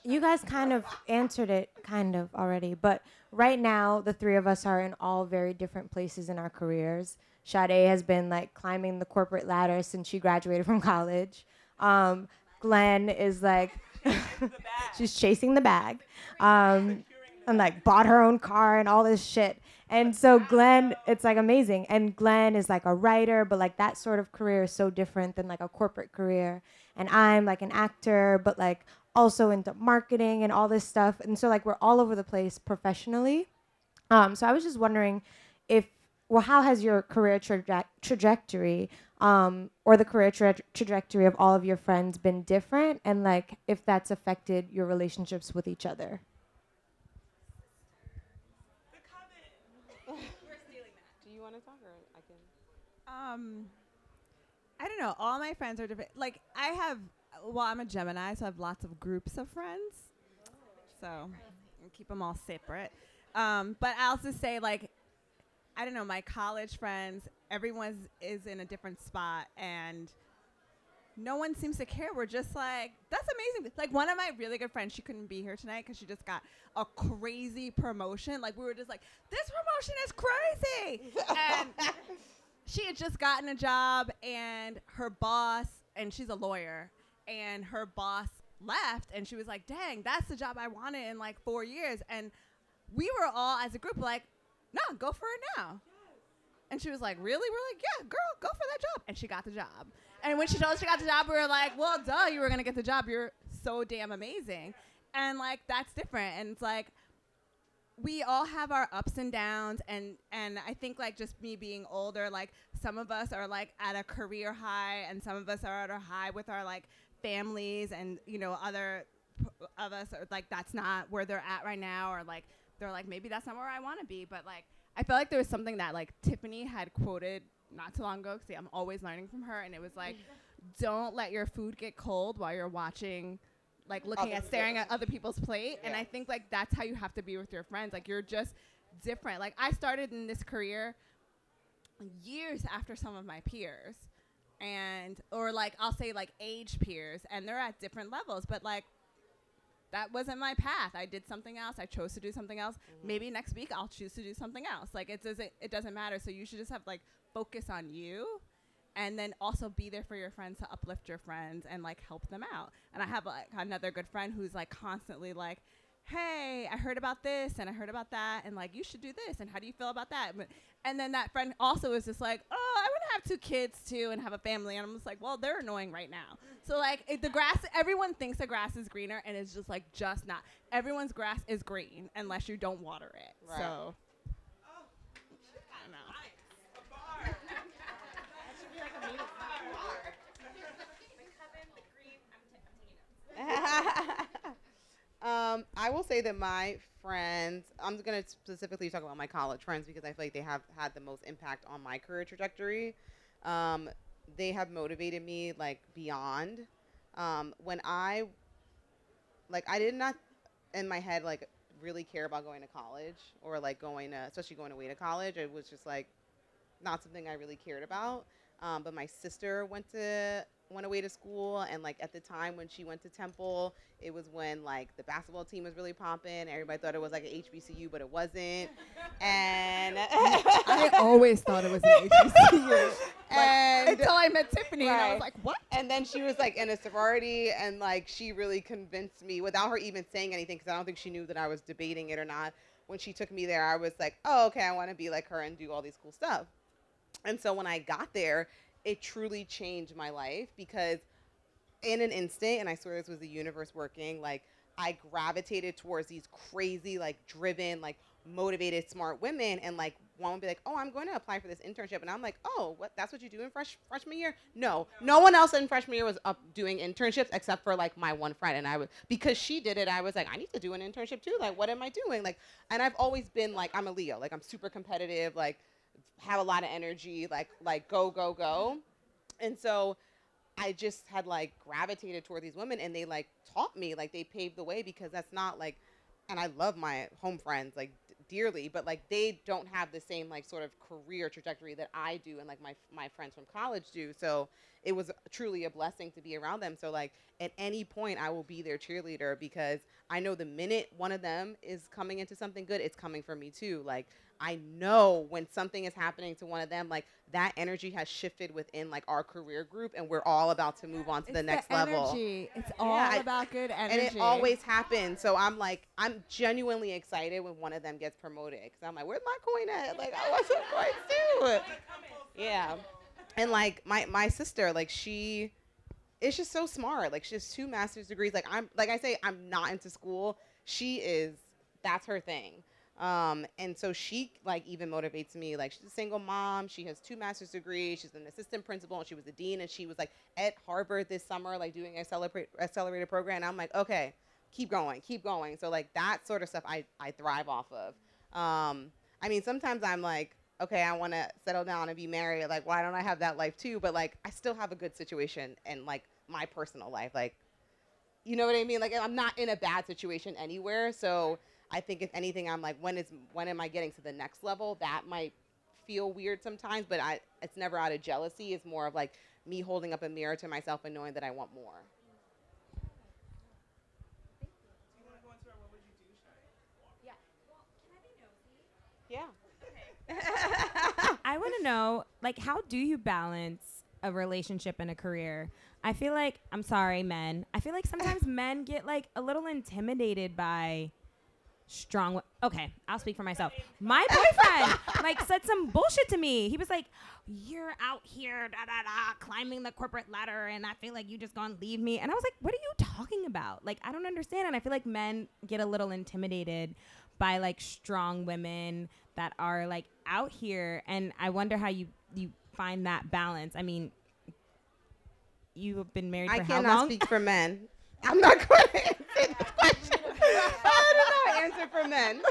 You guys kind of answered it, kind of already, but right now the three of us are in all very different places in our careers. Sade has been like climbing the corporate ladder since she graduated from college. Um, Glenn is like she's chasing the bag, um, and like bought her own car and all this shit. And so Glenn, it's like amazing. And Glenn is like a writer, but like that sort of career is so different than like a corporate career. And I'm like an actor, but like also into marketing and all this stuff. And so like we're all over the place professionally. Um, so I was just wondering if well, how has your career traje- trajectory um, or the career tra- trajectory of all of your friends been different and like if that's affected your relationships with each other? Do you want to talk or I can? Um, I don't know. All my friends are different. Like I have well, I'm a Gemini, so I have lots of groups of friends. So keep them all separate. Um, but I also say, like, I don't know, my college friends, everyone is in a different spot, and no one seems to care. We're just like, that's amazing. Like one of my really good friends, she couldn't be here tonight because she just got a crazy promotion. Like we were just like, this promotion is crazy. and she had just gotten a job and her boss, and she's a lawyer, and her boss left and she was like, dang, that's the job I wanted in like four years. And we were all as a group like, no, go for it now. And she was like, really? We're like, yeah, girl, go for that job. And she got the job. And when she told us she got the job, we were like, well, duh, you were going to get the job. You're so damn amazing. And like, that's different. And it's like, we all have our ups and downs and and I think like just me being older like some of us are like at a career high and some of us are at a high with our like families and you know other p- of us are like that's not where they're at right now or like they're like maybe that's not where I want to be. But like I felt like there was something that like Tiffany had quoted not too long ago because I'm always learning from her and it was like don't let your food get cold while you're watching like looking Other at staring people. at other people's plate. And I think like that's how you have to be with your friends. Like you're just different. Like I started in this career years after some of my peers and or like I'll say like age peers and they're at different levels but like that wasn't my path. I did something else. I chose to do something else. Mm-hmm. Maybe next week I'll choose to do something else. Like it doesn't it doesn't matter. So you should just have like focus on you and then also be there for your friends to uplift your friends and like help them out. And I have like another good friend who's like constantly like hey, I heard about this and I heard about that, and like, you should do this, and how do you feel about that? And then that friend also is just like, oh, I want to have two kids too and have a family. And I'm just like, well, they're annoying right now. So, like, it, the grass, everyone thinks the grass is greener, and it's just like, just not. Everyone's grass is green unless you don't water it. Right. So, I don't know. um, I will say that my friends, I'm going to specifically talk about my college friends because I feel like they have had the most impact on my career trajectory. Um, they have motivated me like beyond. Um, when I, like, I did not in my head like really care about going to college or like going to, especially going away to college. It was just like not something I really cared about. Um, but my sister went to went away to school, and like at the time when she went to Temple, it was when like the basketball team was really pumping. Everybody thought it was like an HBCU, but it wasn't. And I always thought it was an HBCU. and until I met Tiffany, and I was like, what? and then she was like in a sorority, and like she really convinced me without her even saying anything, because I don't think she knew that I was debating it or not. When she took me there, I was like, oh, okay, I want to be like her and do all these cool stuff. And so when I got there, it truly changed my life because in an instant, and I swear this was the universe working, like I gravitated towards these crazy, like driven, like motivated, smart women, and like one would be like, "Oh, I'm going to apply for this internship," and I'm like, "Oh, what? That's what you do in fresh freshman year?" No, no one else in freshman year was up doing internships except for like my one friend, and I was because she did it. I was like, I need to do an internship too. Like, what am I doing? Like, and I've always been like, I'm a Leo. Like, I'm super competitive. Like, have a lot of energy. Like, like go, go, go. And so I just had like gravitated toward these women and they like taught me, like they paved the way because that's not like, and I love my home friends like dearly, but like they don't have the same like sort of career trajectory that I do and like my my friends from college do. So it was truly a blessing to be around them. So like at any point I will be their cheerleader because I know the minute one of them is coming into something good, it's coming for me too. Like I know when something is happening to one of them, like that energy has shifted within like our career group, and we're all about to move on to It's the next level. Energy. It's all I- about good energy. And it always happens. So I'm like, I'm genuinely excited when one of them gets promoted because I'm like, where's my coin at? Like, I want some coins too. Yeah. And like my my sister, like she, is just so smart. Like she has two master's degrees. Like I'm like I say, I'm not into school. She is. That's her thing. Um, and so she like even motivates me. Like she's a single mom. She has two master's degrees. She's an assistant principal, and she was a dean. And she was like at Harvard this summer, like doing a celebrate accelerated program. And I'm like, okay, keep going, keep going. So like that sort of stuff, I I thrive off of. Um, I mean, sometimes I'm like, okay, I want to settle down and be married. Like, why don't I have that life too? But like, I still have a good situation and like my personal life. Like, you know what I mean? Like, I'm not in a bad situation anywhere. So I think if anything, I'm like, when is when am I getting to the next level? That might feel weird sometimes, but I it's never out of jealousy. It's more of like me holding up a mirror to myself and knowing that I want more. Yeah. I want to know, like, how do you balance a relationship and a career? I feel like, I'm sorry, men. I feel like sometimes men get like a little intimidated by strong. Okay, I'll speak for myself. My boyfriend like said some bullshit to me. He was like, "You're out here, da da da, climbing the corporate ladder, and I feel like you just gonna leave me." And I was like, "What are you talking about? Like, I don't understand." And I feel like men get a little intimidated by like strong women that are like out here, and I wonder how you you find that balance. I mean, you've been married I for how cannot long? speak for men. I'm not going to answer this question. I don't know to answer for men.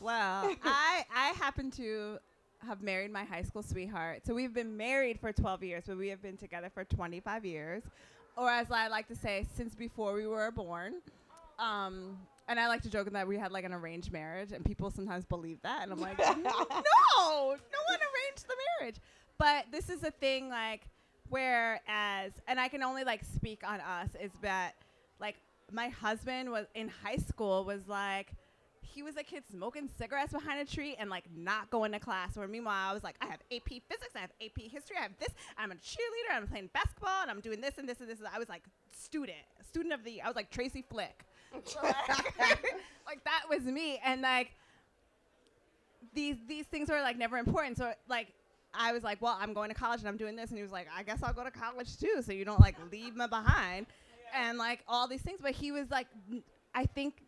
Well, I I happen to have married my high school sweetheart. So we've been married for 12 years, but we have been together for 25 years, or as I like to say, since before we were born. Um, and I like to joke that we had like an arranged marriage, and people sometimes believe that, and I'm like, no, no one arranged the marriage. But this is a thing like whereas, and I can only like speak on us is that like my husband was in high school was like he was a kid smoking cigarettes behind a tree and like not going to class. Where meanwhile I was like, I have AP physics, I have AP history, I have this. I'm a cheerleader, I'm playing basketball, and I'm doing this and this and this. I was like student, student of the. I was like Tracy Flick. that was me, and like these these things were like never important. So like I was like, well, I'm going to college and I'm doing this, and he was like, I guess I'll go to college too, so you don't like leave me behind, and like all these things. But he was like, I think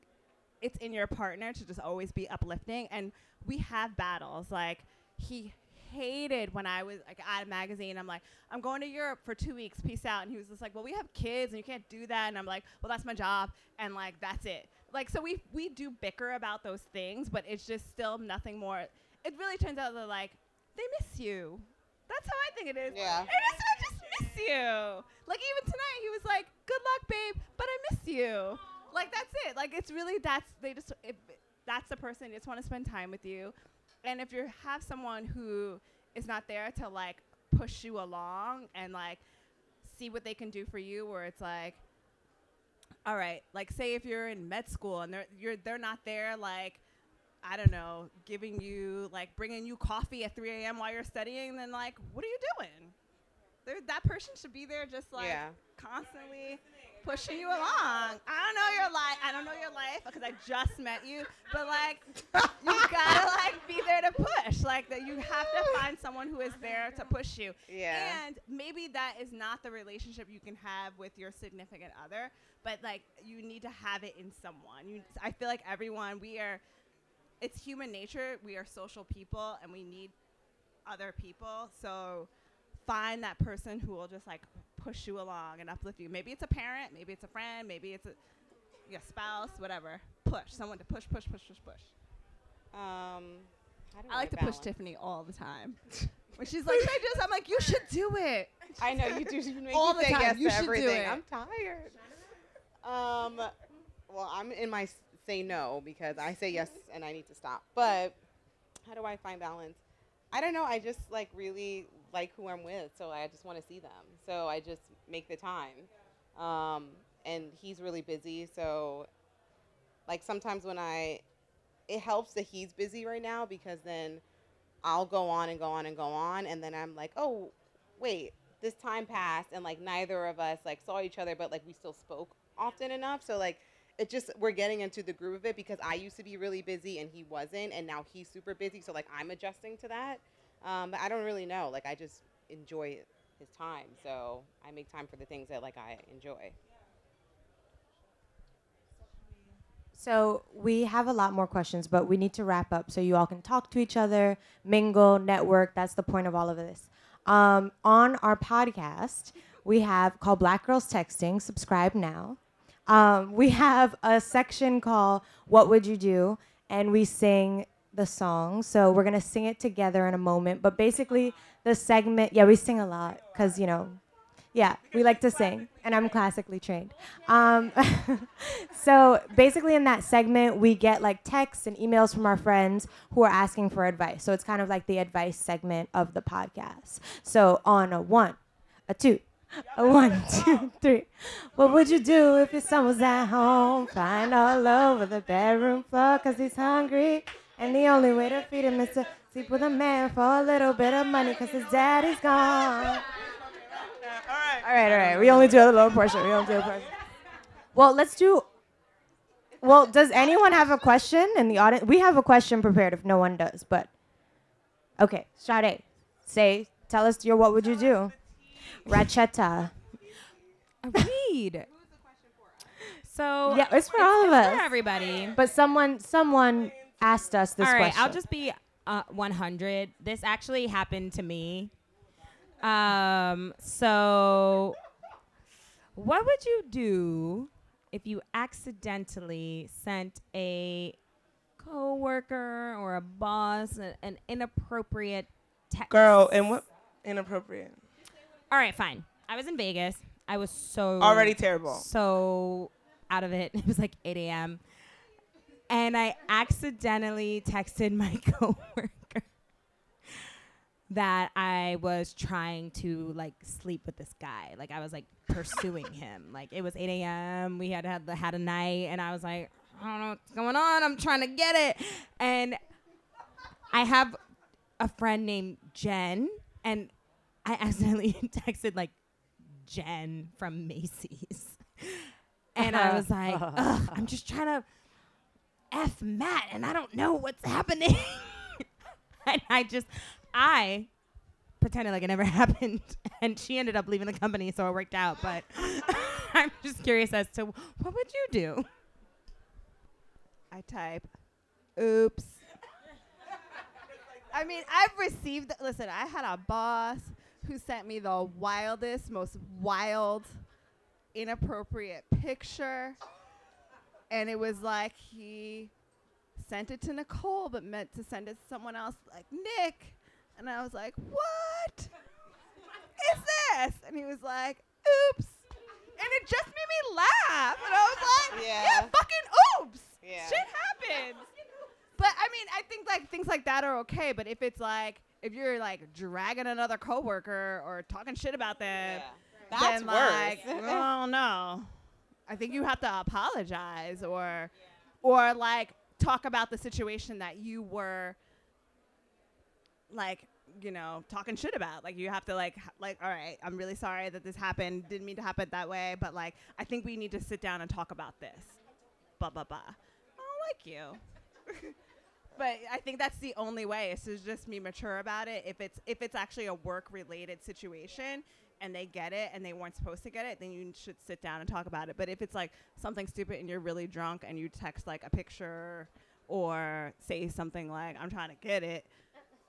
it's in your partner to just always be uplifting, and we have battles. Like he hated when I was like at a magazine. I'm like, I'm going to Europe for two weeks. Peace out. And he was just like, Well, we have kids and you can't do that. And I'm like, Well, that's my job, and like that's it. Like so we we do bicker about those things, but it's just still nothing more. It really turns out they're like they miss you. That's how I think it is. Yeah. It is I just miss you. Like even tonight, he was like, "Good luck, babe," but I miss you. Like that's it. Like it's really that's they just if that's the person they just want to spend time with you, and if you have someone who is not there to like push you along and like see what they can do for you, where it's like, all right, like say if you're in med school and they're you're they're not there like. I don't know, giving you like bringing you coffee at 3 a.m. while you're studying, then like, what are you doing? There, that person should be there, just like Yeah. constantly pushing you along. I don't know your life. I don't know your life because I just met you, but like, you gotta like be there to push. Like that, you have to find someone who is there to push you. Yeah. And maybe that is not the relationship you can have with your significant other, but like you need to have it in someone. You, I feel like everyone we are. It's human nature. We are social people, and we need other people. So find that person who will just like push you along and uplift you. Maybe it's a parent, maybe it's a friend, maybe it's a your spouse, whatever. Push someone to push, push, push, push, push. Um, do I like to balance? push Tiffany all the time. when she's like, "Should I do this?" I'm like, "You should do it." I know you do. You make All me the say time. yes You to should do it. I'm tired. Um, well, I'm in my say no because I say yes and I need to stop. But how do I find balance? I don't know. I just like really like who I'm with, so I just want to see them. So I just make the time. Um, and he's really busy, so like sometimes when I, it helps that he's busy right now because then I'll go on and go on and go on, and then I'm like, oh, wait, this time passed, and like neither of us like saw each other, but like we still spoke often enough. So like it just we're getting into the groove of it because I used to be really busy and he wasn't, and now he's super busy. So like I'm adjusting to that. Um, but I don't really know. Like I just enjoy his time, so I make time for the things that like I enjoy. So we have a lot more questions, but we need to wrap up so you all can talk to each other, mingle, network. That's the point of all of this. Um, on our podcast, we have called Black Girls Texting. Subscribe now. Um, we have a section called "What Would You Do," and we sing the song, so we're gonna sing it together in a moment. But basically, the segment, yeah, we sing a lot because you know, yeah, we like to sing, and I'm classically trained. Um, so basically, in that segment, we get like texts and emails from our friends who are asking for advice. So it's kind of like the advice segment of the podcast. So on a one, a two, a one, two, three. What would you do if your son was at home, flying all over the bedroom floor because he's hungry? And the only way to feed him is to sleep with a man for a little bit of money because his daddy's gone. All right. All right, all right. We only do a little portion. We only do a portion. Well, let's do. Well, does anyone have a question in the audience? We have a question prepared if no one does, but. Okay, Sade, say, tell us your what would you do? Rachetta. Read. So Yeah, it's for all of it's us. For everybody. But someone, someone asked us this All right, question. I'll just be uh, 100. This actually happened to me. Um, so what would you do if you accidentally sent a coworker or a boss a- an inappropriate text? Girl, and what inappropriate? All right, fine. I was in Vegas. I was so Already terrible. so out of it. It was like 8 a.m. And I accidentally texted my coworker that I was trying to like sleep with this guy. Like I was like pursuing him. Like it was 8 a.m. We had had the, had a night, and I was like, I don't know what's going on. I'm trying to get it, and I have a friend named Jen, and I accidentally texted like Jen from Macy's. And I uh-huh. was like, Ugh, I'm just trying to F Matt and I don't know what's happening. and I just, I pretended like it never happened. And she ended up leaving the company, so it worked out. But I'm just curious as to what would you do? I type, oops. I mean, I've received, listen, I had a boss who sent me the wildest, most wild, inappropriate picture. And it was like he sent it to Nicole, but meant to send it to someone else, like Nick. And I was like, what is this? And he was like, oops. And it just made me laugh. And I was like, Yeah. yeah fucking oops. Yeah. Shit happens. But I mean, I think like things like that are okay. But if it's like if you're like dragging another coworker or talking shit about them, That's then like, worse. oh no, I think you have to apologize or, or like talk about the situation that you were, like you know talking shit about. Like you have to like like all right, I'm really sorry that this happened. Didn't mean to happen that way, but like I think we need to sit down and talk about this. Blah blah blah. I don't like you. but I think that's the only way is to just be mature about it. If it's if it's actually a work related situation and they get it and they weren't supposed to get it, then you should sit down and talk about it. But if it's like something stupid and you're really drunk and you text like a picture or say something like I'm trying to get it,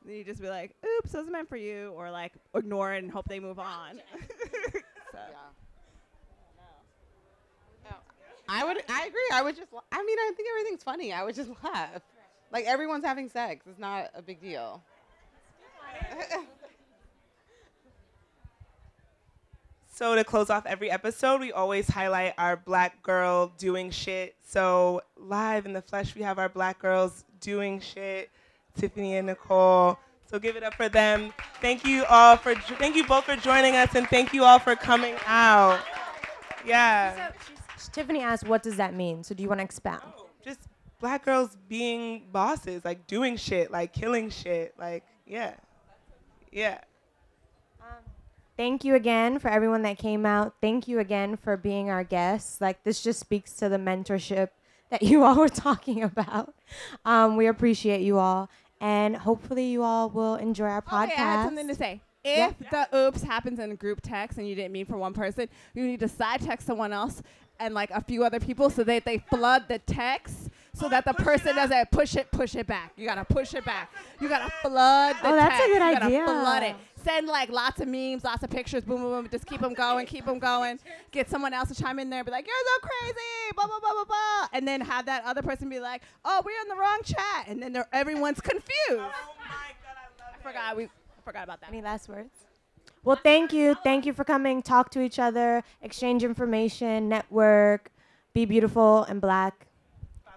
then you just be like, "Oops, wasn't meant for you," or like ignore it and hope they move on. so. Yeah. No. I would. I agree. I would just. la- I mean, I think everything's funny. I would just laugh. Like everyone's having sex. It's not a big deal. So to close off every episode, we always highlight our black girl doing shit. So live in the flesh, we have our black girls doing shit, Tiffany and Nicole. So give it up for them. Thank you all for thank you both for joining us and thank you all for coming out. Yeah. Tiffany asked, "What does that mean?" So do you want to expound? Oh, just black girls being bosses, like doing shit, like killing shit, like yeah. Yeah. Thank you again for everyone that came out. Thank you again for being our guests. Like this just speaks to the mentorship that you all were talking about. Um, we appreciate you all, and hopefully you all will enjoy our podcast. Okay, I had something to say. Yeah. If the oops happens in a group text and you didn't mean for one person, you need to side text someone else and like a few other people so that they flood the text so that the person doesn't push it, push it back. You gotta push it back. You gotta flood the Oh, that's a good you idea. flood it. Send like lots of memes, lots of pictures, boom, boom, boom. Just keep them going, keep them going. Get someone else to chime in there, be like, "You're so crazy," blah blah blah blah blah, and then have that other person be like, "Oh, we're in the wrong chat," and then everyone's confused. Oh my god, I love I forgot we I forgot about that. Any last words? Well, thank you. Thank you for coming. Talk to each other, exchange information, network, be beautiful and black.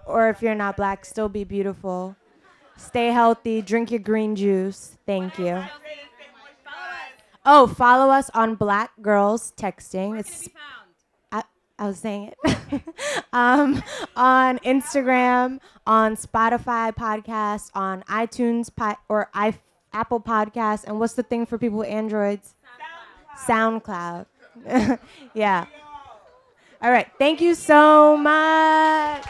Or if you're not black, still be beautiful. Stay healthy, drink your green juice. Thank you. Oh, follow us on Black Girls Texting. It's I, I was saying it. um, on Instagram, on Spotify podcast, on iTunes po- or I- Apple Podcasts, and what's the thing for people with Androids? SoundCloud. yeah. All right. Thank you so much.